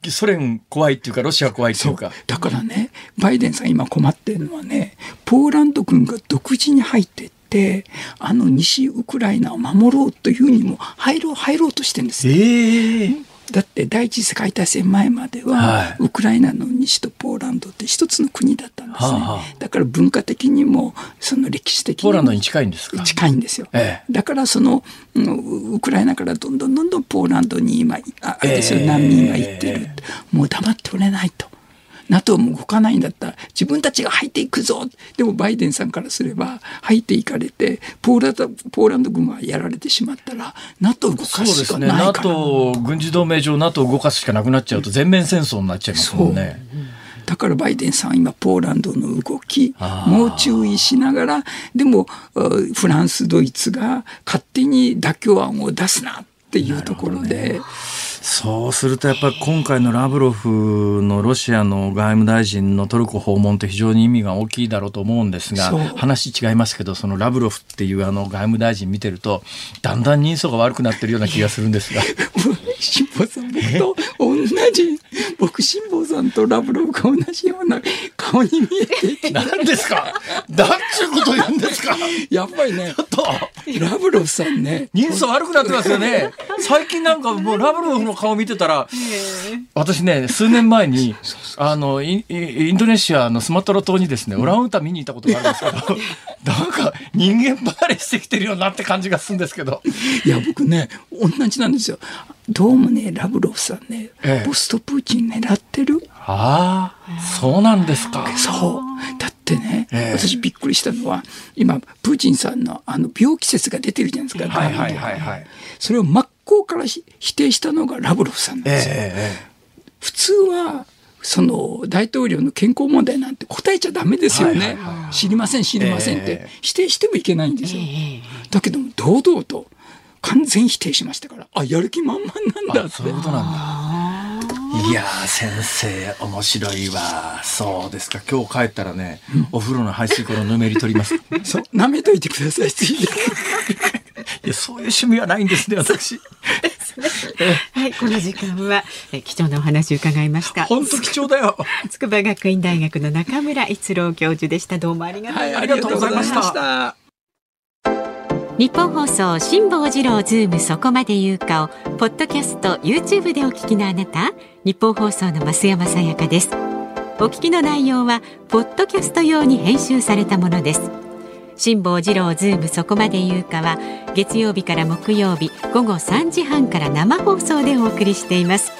ソ連怖いっていうかロシア怖いっていうか。だからねバイデンさん今困ってるのはねポーランド軍が独自に入ってってあの西ウクライナを守ろうというふうにも入ろう入ろうとしてるんですよ。ええだって第一次世界大戦前までは、はい。ウクライナの西とポーランドって一つの国だったんですね、はあはあ。だから文化的にもその歴史的にもポーランドに近いんですか？近いんですよ、ええ。だからそのうんウクライナからどんどんどんどんポーランドに今ああれですよ、ええ。難民が行ってる、もう黙っておれないと。NATO も動かないんだったら自分たちが入っていくぞ。でもバイデンさんからすれば入っていかれてポーランドポーランド軍がやられてしまったら NATO 動かしかですねないから、NATO 軍事同盟上 NATO を動かすしかなくなっちゃうと全面戦争になっちゃいますもんね。だからバイデンさんは今ポーランドの動きもう注意しながらでもあフランスドイツが勝手に妥協案を出すなっていうところで。そうするとやっぱり今回のラブロフのロシアの外務大臣のトルコ訪問って非常に意味が大きいだろうと思うんですが話違いますけどそのラブロフっていうあの外務大臣見てるとだんだん人相が悪くなってるような気がするんですが。[LAUGHS] 辛坊さん僕と同じ僕辛坊さんとラブロフが同じような顔に見えて何ですか？なんちゅうこと言うんですか？やっぱりねちょっと。ラブロフさんね。人相悪くなってますよね。最近なんかもうラブロフの顔見てたら私ね数年前にあのイインドネシアのスマトラ島にですねオランウータン見に行ったことがあるんですけど [LAUGHS] なんか人間離れしてきてるようなって感じがするんですけど。いや僕ね同じなんですよ。どうもねラブロフさんね、ええ、ポストプーチン狙ってる。ああそうなんですか。そう。だってね、ええ、私びっくりしたのは今プーチンさんのあの病気説が出てるじゃないですか、はいはいはいはい、それを真っ向から否定したのがラブロフさんなんですよ、え、普通はその大統領の健康問題なんて答えちゃダメですよね、はいはいはい、知りません知りませんって否定してもいけないんですよ、だけども堂々と完全否定しましたからあやる気満々なんだって。そういうことなんだ。いや先生面白いわ。そうですか。今日帰ったらね、うん、お風呂の排水口のぬめり取ります。[LAUGHS] そう舐めといてくださいついで。[LAUGHS] いやそういう趣味はないんですね私。はい、この時間は貴重なお話を伺いました。本当貴重だよ。筑波学院大学の中村逸郎教授でした。どうもありがとうございました。はい、日本放送辛坊治郎ズームそこまで言うかをポッドキャスト YouTube でお聞きのあなた日本放送の増山さやかです。お聞きの内容はポッドキャスト用に編集されたものです。辛坊治郎ズームそこまで言うかは月曜日から木曜日午後3時半から生放送でお送りしています。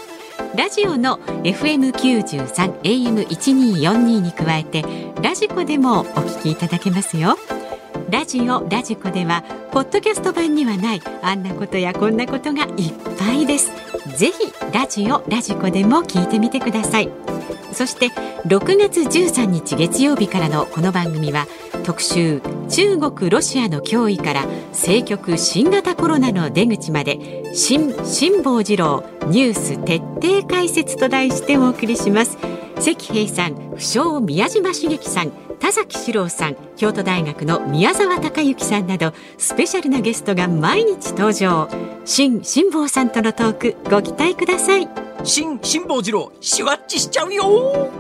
ラジオの FM93 AM1242 に加えてラジコでもお聞きいただけますよ。ラジオラジコではポッドキャスト版にはないあんなことやこんなことがいっぱいです。ぜひラジオラジコでも聞いてみてください。そして6月13日月曜日からのこの番組は特集中国ロシアの脅威から政局新型コロナの出口まで新辛坊治郎ニュース徹底解説と題してお送りします。関平さん不詳宮島茂樹さん田崎史郎さん京都大学の宮沢隆之さんなどスペシャルなゲストが毎日登場。新辛坊さんとのトークご期待ください。新辛坊治郎シワッチしちゃうよ。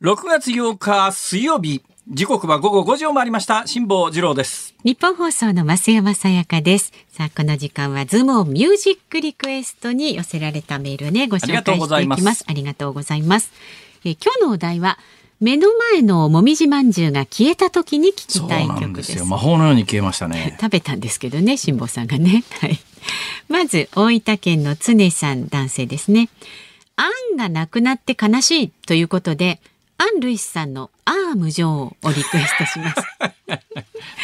6月8日水曜日。時刻は午後5時を回りました。辛坊治郎です。日本放送の増山さやかです。さあこの時間はズームミュージックリクエストに寄せられたメールね。ご紹介していきます。ありがとうございます。え今日のお題は目の前のもみじ饅頭が消えた時に聞きたい曲です。魔法のように消えましたね。[LAUGHS] 食べたんですけどね辛坊さんがね。[LAUGHS] はい。まず大分県の常さん男性ですね。あんがなくなって悲しいということでアン・ルイスさんのアーム女王をリクエストします。[LAUGHS]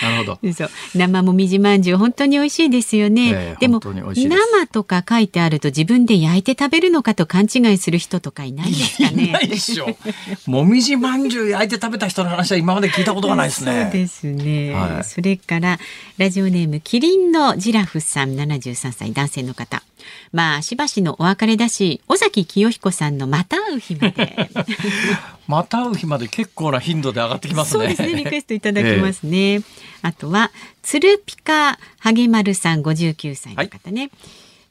なるほど。そう生もみじまんじゅう本当に美味しいですよね。えー、でも生とか書いてあると自分で焼いて食べるのかと勘違いする人とかいないですかね。[LAUGHS] いないでしょ。もみじまんじゅう焼いて食べた人の話は今まで聞いたことがないですね。そうですね。はい、それからラジオネームキリンのジラフさん73歳男性の方。まあしばしのお別れだし尾崎清彦さんのまた会う日まで。[LAUGHS] また会う日まで結構な頻度で上がってきますね。そうですねリクエストいただきますね、えー、あとは鶴ピカハゲマルさん59歳の方ね、はい、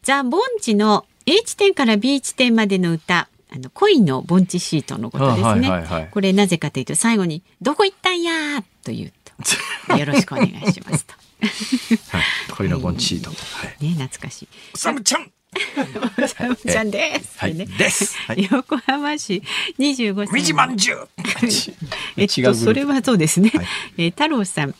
ザ・ボンチの A 地点から B 地点までの歌あの恋の盆地シートのことですね、はいはいはい、これなぜかというと最後にどこ行ったんやと言うと。よろしくお願いしますとはい、恋の盆地シート、はい、ね懐かしい。おさむちゃん。おさむちゃんです。はい、ね、です。横浜市二十五歳。みじまんじゅう。[LAUGHS] えっと、それはそうですね。え太郎さん。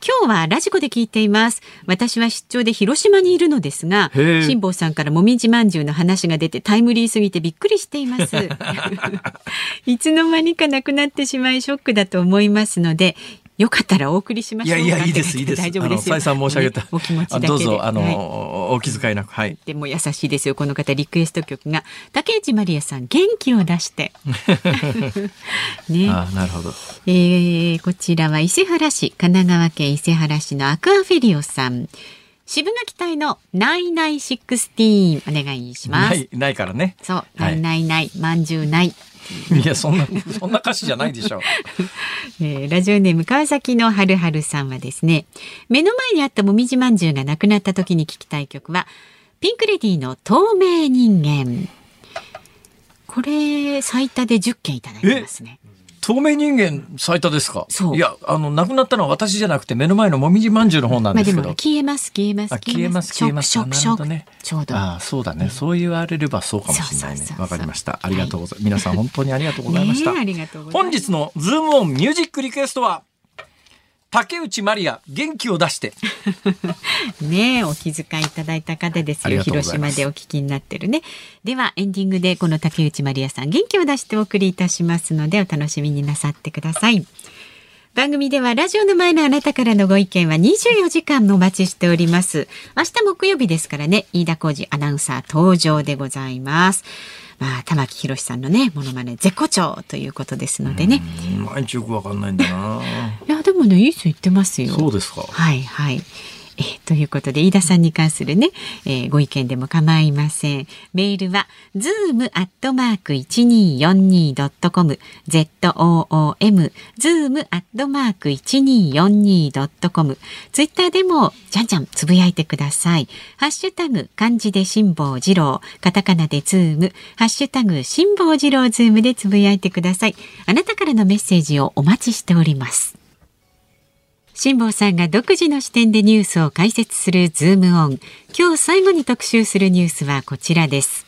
今日はラジコで聞いています。私は出張で広島にいるのですが辛坊さんからもみじまんじゅうの話が出てタイムリーすぎてびっくりしています。[LAUGHS] いつの間にかなくなってしまいショックだと思いますのでよかったらお送りしましょういやいやいいですいいです。大丈夫です再三申し上げた。ねお気持ちだけで。どうぞあの、はいお気遣いなく。はい。でも優しいですよ。この方リクエスト曲が竹内まりやさん元気を出して。[LAUGHS] ね。あなるほど。えーこちらは伊勢原市神奈川県伊勢原市のアクアフェリオさん。渋垣隊のナイナイシックスティーンお願いします。ないないからね。そう、はい。ないないないまんじゅうないいやそんなそんな歌詞じゃないでしょう。[LAUGHS] えーラジオネーム川崎のはるはるさんはですね目の前にあったもみじまんじゅうがなくなった時に聞きたい曲はピンクレディーの透明人間。これ最多で10件いただいてますね。透明人間最多ですか？そう。いやあの亡くなったのは私じゃなくて目の前のもみじまんじゅうの方なんまあですでけど、も消えます消えますあ消えます消えます。ショックショック。ね。ちょうど。ああそうだね、そう言われればそうかもしれないね。わかりました。ありがとうございます、皆さん本当にありがとうございました、本日のズームオンミュージックリクエストは竹内まりや元気を出して。[LAUGHS] ねえお気遣いいただいた方ですよ。広島でお聞きになってるね。ではエンディングでこの竹内まりやさん元気を出してお送りいたしますのでお楽しみになさってください。番組ではラジオの前のあなたからのご意見は24時間のお待ちしております明日木曜日ですからね飯田浩二アナウンサー登場でございますまあ玉木宏さんのねモノマネ絶好調ということですのでね。うん毎日よくわかんないんだな。[LAUGHS] いやでもねいい人言ってますよ。そうですか。はいはい。[LAUGHS] ということで飯田さんに関するね、えーご意見でも構いません。メールは zoom アットマーク一二四二ドットコム z o o m zoom アットマーク一二四二ドットコムツイッターでもじゃんじゃんつぶやいてください。ハッシュタグ漢字で辛坊治郎カタカナでズームハッシュタグ辛坊治郎ズームでつぶやいてください。あなたからのメッセージをお待ちしております。辛坊さんが独自の視点でニュースを解説するズームオン。今日最後に特集するニュースはこちらです。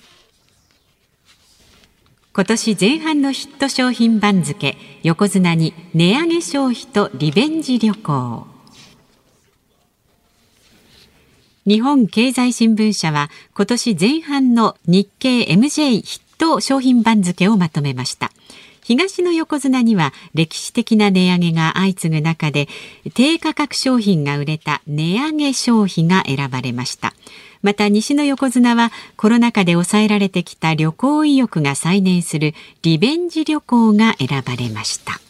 今年前半のヒット商品番付、横綱に値上げ消費とリベンジ旅行。日本経済新聞社は今年前半の日経 MJ ヒット商品番付をまとめました。東の横綱には歴史的な値上げが相次ぐ中で低価格商品が売れた値上げ消費が選ばれました。また西の横綱はコロナ禍で抑えられてきた旅行意欲が再燃するリベンジ旅行が選ばれました。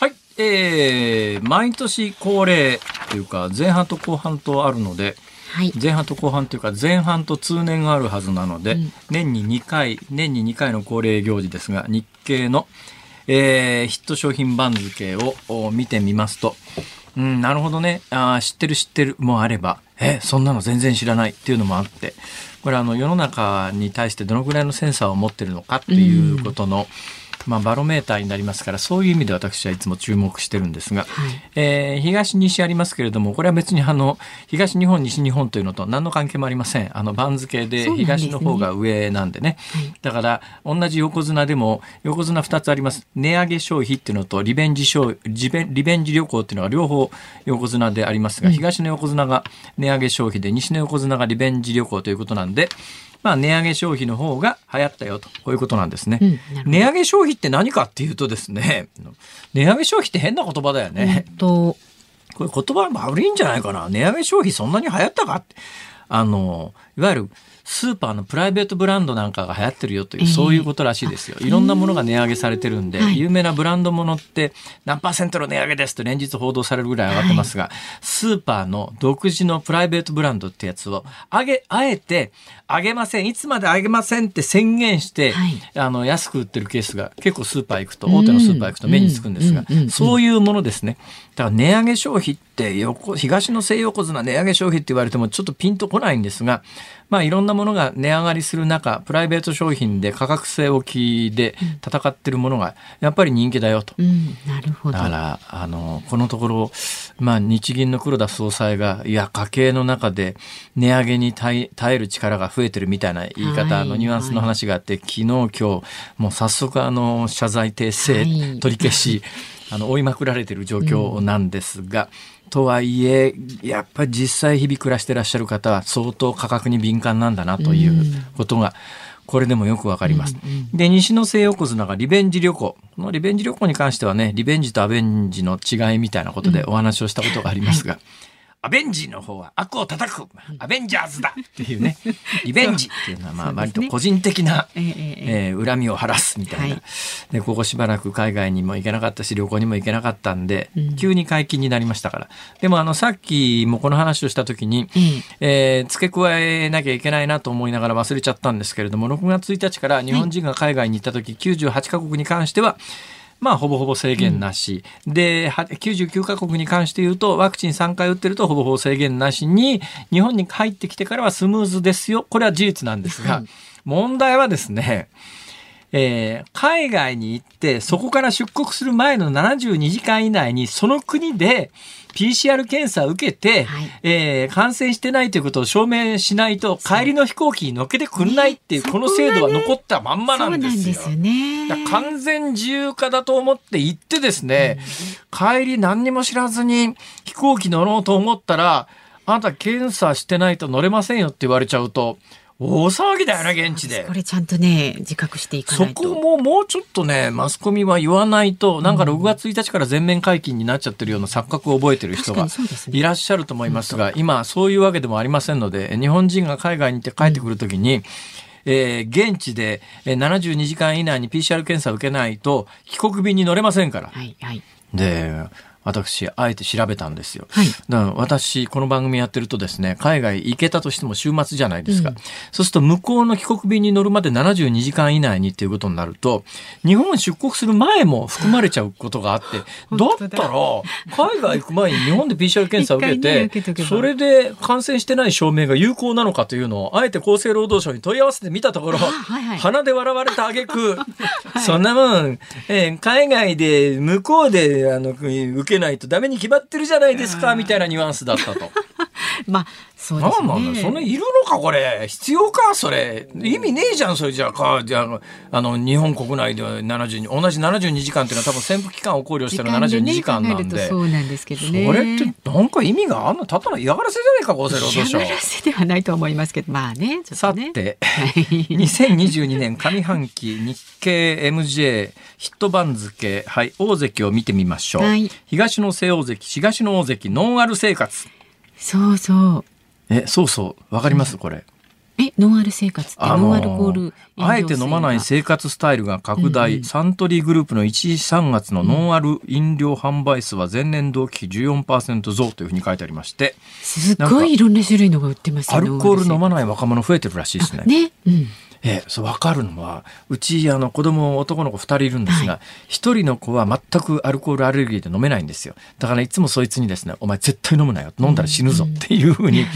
はい、えー、毎年恒例というか前半と後半とあるのではい。前半と後半というか前半と通年があるはずなので、うん。年に2回年に2回の恒例行事ですが日経の、えーヒット商品番付をお見てみますと、うん、なるほどね。あー知ってる知ってるもあればえそんなの全然知らないっていうのもあって。これあの世の中に対してどのぐらいのセンサーを持ってるのかっていうことの、まあ、バロメーターになりますからそういう意味で私はいつも注目してるんですが、はい。えー東西ありますけれどもこれは別にあの東日本西日本というのと何の関係もありません。あの番付で東の方が上なんでね。はい。だから同じ横綱でも横綱2つあります。値上げ消費っていうのとリベンジ消リベリベンジ旅行っていうのが両方横綱でありますが、東の横綱が値上げ消費で西の横綱がリベンジ旅行ということなんでまあ値上げ消費の方が流行ったよとこういうことなんですね。うん値上げ消費って何かっていうとですね [LAUGHS] 値上げ消費って変な言葉だよね。とこれ言葉悪いんじゃないかな。値上げ消費そんなに流行ったか。あの、いわゆるスーパーのプライベートブランドなんかが流行ってるよという、ええそういうことらしいですよ。いろんなものが値上げされてるんで、はい。有名なブランドものって何パーセントの値上げですと連日報道されるぐらい上がってますが、スーパーの独自のプライベートブランドってやつを、上げ、あえて、上げません、いつまで上げませんって宣言して、はい。あの、安く売ってるケースが結構スーパー行くと、大手のスーパー行くと目につくんですがそういうものですね。だから値上げ消費って横、東の西横綱値上げ消費って言われてもちょっとピンとこないんですが、まあいろんなものが値上がりする中、プライベート商品で価格据え置きで戦ってるものがやっぱり人気だよと。うんなるほど。だから、あの、このところ、まあ、日銀の黒田総裁が、いや、家計の中で値上げに耐える力が増えてるみたいな言い方、はいのニュアンスの話があって、昨日、今日、もう早速、あの、謝罪訂正、はい。取り消し、[LAUGHS] あの、追いまくられてる状況なんですが、とはいえ、やっぱり実際日々暮らしてらっしゃる方は相当価格に敏感なんだなということが、これでもよくわかります。で、西の西横綱がリベンジ旅行。このリベンジ旅行に関してはね、リベンジとアベンジの違いみたいなことでお話をしたことがありますが、アベンジの方は悪を叩く、アベンジャーズだ。[LAUGHS] っていうね、リベンジ。っていうのはまあ割と個人的な、え恨みを晴らすみたいな、はい。でここしばらく海外にも行けなかったし旅行にも行けなかったんで、急に解禁になりましたから。でもあのさっきもこの話をした時に、えー付け加えなきゃいけないなと思いながら忘れちゃったんですけれども6月1日から日本人が海外に行った時、98カ国に関してはまあ、ほぼほぼ制限なし。で、は99カ国に関して言うと、ワクチン3回打ってるとほぼほぼ制限なしに、日本に入ってきてからはスムーズですよ。これは事実なんですが、問題はですね、えー海外に行って、そこから出国する前の72時間以内に、その国で PCR 検査を受けて、はいえー感染してないということを証明しないと、帰りの飛行機に乗っけてくんないっていう、ねこの制度は残ったまんまななんんですよ。ですよね。だから完全自由化だと思って行ってですね、帰り何にも知らずに飛行機乗ろうと思ったら、あなた検査してないと乗れませんよって言われちゃうと、大騒ぎだよね、現地でこ。れちゃんとね自覚していかそないと。こももうちょっとね、マスコミは言わないと、なんか6月1日から全面解禁になっちゃってるような錯覚を覚えてる人がいらっしゃると思いますが、今そういうわけでもありませんので、日本人が海外に行って帰ってくるときに、えー現地でえー72時間以内に PCR 検査を受けないと帰国便に乗れませんから。はいはい。で、私、あえて調べたんですよ。はい。だから私、この番組やってるとですね、海外行けたとしても週末じゃないですか。そうすると、向こうの帰国便に乗るまで72時間以内にっていうことになると、日本出国する前も含まれちゃうことがあって、[LAUGHS] だ。ったら、海外行く前に日本で PCR 検査を受けて、受けそれで感染してない証明が有効なのかというのを、あえて厚生労働省に問い合わせてみたところ、はいはい。鼻で笑われた挙句、[LAUGHS] そんなもん、えー海外で向こうであの受けないとダメに決まってるじゃないですかみたいなニュアンスだったと。[LAUGHS] まあそうですね。なんなんだそんないるのかこれ必要かそれ意味ねえじゃんそれじゃあかじゃああの日本国内では72同じ72時間っていうのは多分潜伏期間を考慮したら72時間なんで。そうなんですけどね。それってなんか意味があんの？ただの嫌がらせじゃないか厚生労働省嫌がらせではないと思いますけどまあねね。さて、はい2022年上半期日経 MJ ヒット番付、はい、大関を見てみましょう。はい東の西大関、東の大関、ノンアル生活。そうそう。え、そうそう、わかりますこれ。えノンアル生活ってノンアルコールあえて飲まない生活スタイルが拡大、うんうんサントリーグループの1位3月のノンアル飲料販売数は前年同期比14%増というふうに書いてありまして、すっごいいろんな種類のが売ってますよアルコール飲まない若者増えてるらしいですね。ね。うん。ええ、そう分かるのはうちあの子供男の子2人いるんですが一、人の子は全くアルコールアレルギーで飲めないんですよ。だからいつもそいつにですね「お前絶対飲むなよ。飲んだら死ぬぞ」っていうふうに、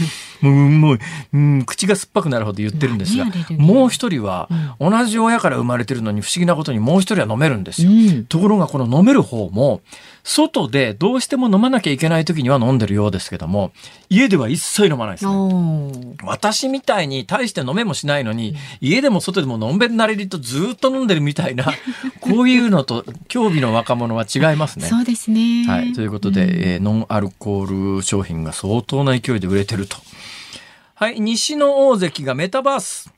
もうもう、うん、口が酸っぱくなるほど言ってるんですが、もう一人は、同じ親から生まれてるのに不思議なことにもう一人は飲めるんですよ、うんところがこの飲める方も外でどうしても飲まなきゃいけない時には飲んでるようですけども家では一切飲まないですね私みたいに大して飲めもしないのに、家でも外でものんべんなれりとずっと飲んでるみたいな、[LAUGHS] こういうのと興味の若者は違いますね。そうですね。はい。ということで、えーノンアルコール商品が相当な勢いで売れてると。はい。西の大関がメタバース。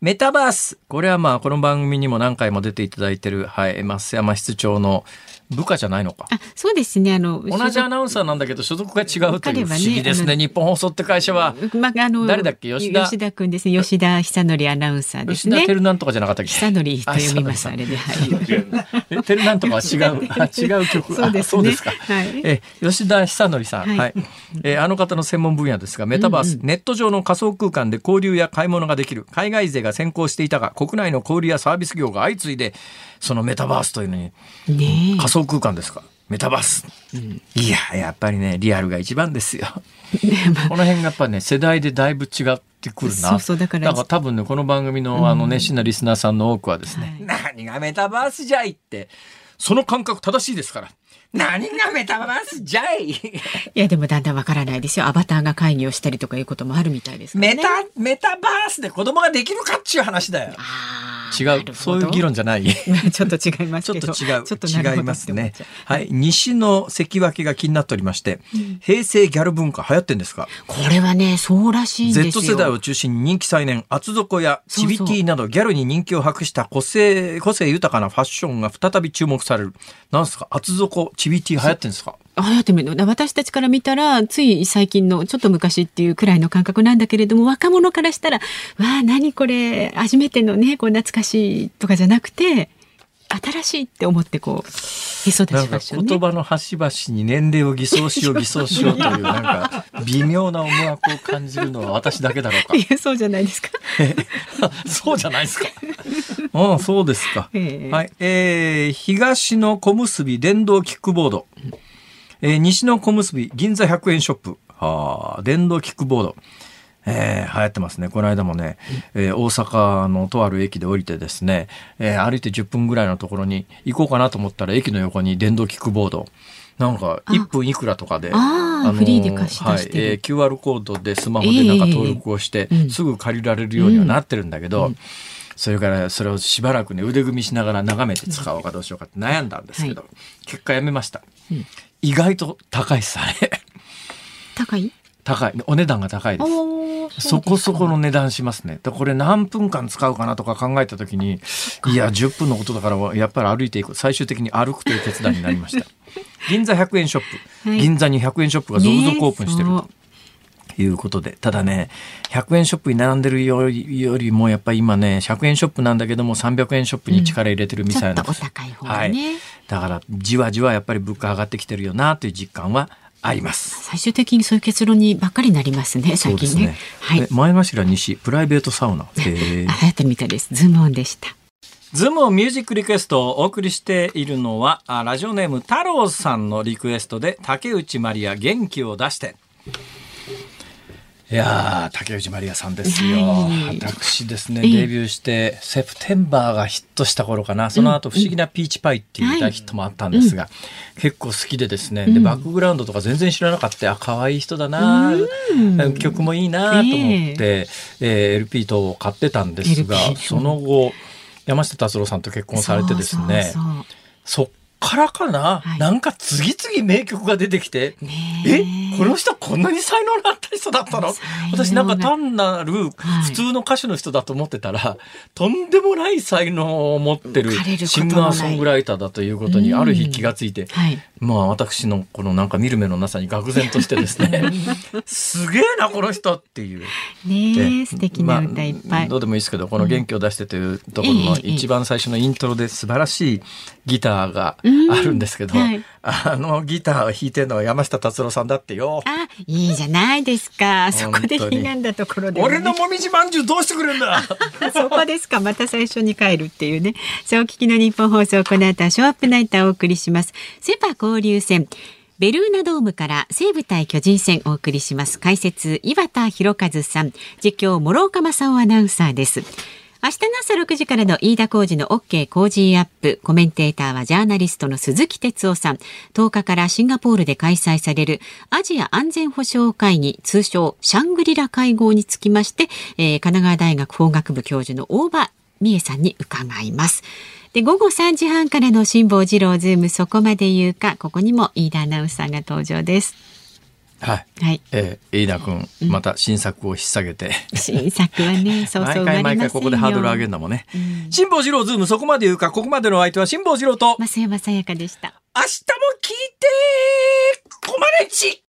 メタバース。これはまあ、この番組にも何回も出ていただいてる、はい。松山室長の部下じゃないのか。あそうですね。あの同じアナウンサーなんだけど所属が違うという不思議ですね。あの日本放送って会社は。まあ、あの誰だっけ？吉田。吉田君ですね。吉田久典アナウンサーです吉田ね照なんとかじゃなかったっけ？久典と読みますああれで。はい。えテルなんとかは違う、[LAUGHS] あ違う曲。そうですね。あそうですか。はい。え、吉田久典さん、は、はい。いえあの方の専門分野ですが、メタバース、ネット上の仮想空間で交流や買い物ができる、海外勢が先行していたが、国内の小売やサービス業が相次いで、そのメタバースというのに、ねえ仮想空間ですか？メタバース。いや、やっぱりね、リアルが一番ですよ。この辺がやっぱね、世代でだいぶ違ってくるな。そうだから多分ね、この番組のあの熱心なリスナーさんの多くはですね、は何がメタバースじゃいって、その感覚正しいですから。何がメタバースじゃいいやでもだんだんわからないですよアバターが会議をしたりとかいうこともあるみたいですねメタ、メタバースで子供ができるかっちゅう話だよ。あ違う。そういう議論じゃない。[LAUGHS] ちょっと違いますけど。ちょっと違う。ちょっと違いますねはい。西の関脇が気になっておりまして、平成ギャル文化流行ってんですか？これはね、そうらしいんですよ。Z 世代を中心に人気再燃、厚底やチビティなどギャルに人気を博した個性、個性豊かなファッションが再び注目される。なんですか？厚底、チビティ流行ってんですか？あやってみるの私たちから見たらつい最近のちょっと昔っていうくらいの感覚なんだけれども若者からしたら「わあ何これ初めてのねこう懐かしい」とかじゃなくて新しいって思ってこうへそ出しましょうね言。葉の端々に年齢を偽装しよう偽装しようという [LAUGHS] なんか微妙な思惑を感じるのは私だけだろうか [LAUGHS] いやそうじゃないですか。[LAUGHS] そうじゃないですか。うん、そうですか。ええはい。えー、東の小結び電動キックボード。えー西の小結び銀座100円ショップ。はあ、電動キックボード。えー流行ってますね。この間もね、えー大阪のとある駅で降りてですね、えー歩いて10分ぐらいのところに行こうかなと思ったら駅の横に電動キックボード。なんか1分いくらとかで、あーフリーで貸し出してる。はい。えー QR コードでスマホでなんか登録をして、ええうん。すぐ借りられるようにはなってるんだけど、それからそれをしばらくね腕組みしながら眺めて使おうかどうしようかって悩んだんですけど、結果やめました、うん。意外と高いっすあれ。高い？高いお値段が高いですそこそこのの値段しますね。でこれ何分間使うかなとか考えた時に、いや、10分のことだから、やっぱり歩いていく。最終的に歩くという決断になりました。[LAUGHS] 銀座100円ショップ。はい銀座に100円ショップが続々オープンしてるねということで。ただね、100円ショップに並んでるよりよりも、やっぱり今ね、100円ショップなんだけども、300円ショップに力入れてるみちょっとおたいなんです。高い方はい。だから、じわじわやっぱり物価上がってきてるよな、という実感はあります。最終的にそういう結論にばっかりになりますね最近ね。ね。はいえ。前頭西、プライベートサウナ。[LAUGHS] 流行ってるみたいです。ズームオンでした。ズームをミュージックリクエストをお送りしているのは、あラジオネーム太郎さんのリクエストで、竹内まりや元気を出して。いやー、竹内まりやさんですよ。はい。私ですね、ええ。デビューして、 September がヒットした頃かな。その後、不思議なピーチパイっていう大ヒットもあったんですが、結構好きでですね、で、バックグラウンドとか全然知らなかった。あ、可愛い人だな、曲もいいなと思って、えー LP 等を買ってたんですが LP、その後、山下達郎さんと結婚されてですねそうそうそうからかな、はい。なんか次々名曲が出てきて、ねえ。この人こんなに才能のあった人だったの？私なんか単なるはい。普通の歌手の人だと思ってたら、とんでもない才能を持ってるシンガーソングライターだということにある日気がついて、はい。まあ私のこのなんか見る目のなさに愕然としてですね。[LAUGHS] すげえなこの人っていう。ねえ素敵な歌いっぱい。まあどうでもいいですけどこの「元気を出して」というところのええ。一番最初のイントロで素晴らしいギターがあるんですけど、うんはいあのギターを弾いてるのは山下達郎さんだってよ。あ、いいじゃないですか。そこで悲願だところで、ね。俺のもみじまんじゅうどうしてくれんだ？そこですか。また最初に帰るっていうね。そうお聞きの日本放送、この後はショーアップナイターをお送りします。セパ交流戦。ベルーナドームから西武対巨人戦お送りします。解説、岩田博和さん。実況、諸岡正夫アナウンサーです。明日の朝6時からの飯田浩二の OK 工事アップ。コメンテーターはジャーナリストの鈴木哲夫さん。10日からシンガポールで開催されるアジア安全保障会議、通称シャングリラ会合につきまして、えー神奈川大学法学部教授の大場美恵さんに伺います。で午後3時半からの辛坊治郎ズームそこまで言うか、ここにも飯田アナウンサーが登場です。はい。はい。えー、飯田君、また新作を引っ提げて、新作はね、[LAUGHS] そうそう毎回毎回ここでハードル上げるのもね。辛坊治郎ズームそこまで言うか、ここまでのお相手は辛坊治郎と、増山さやかでした。明日も聞いて、コマネチ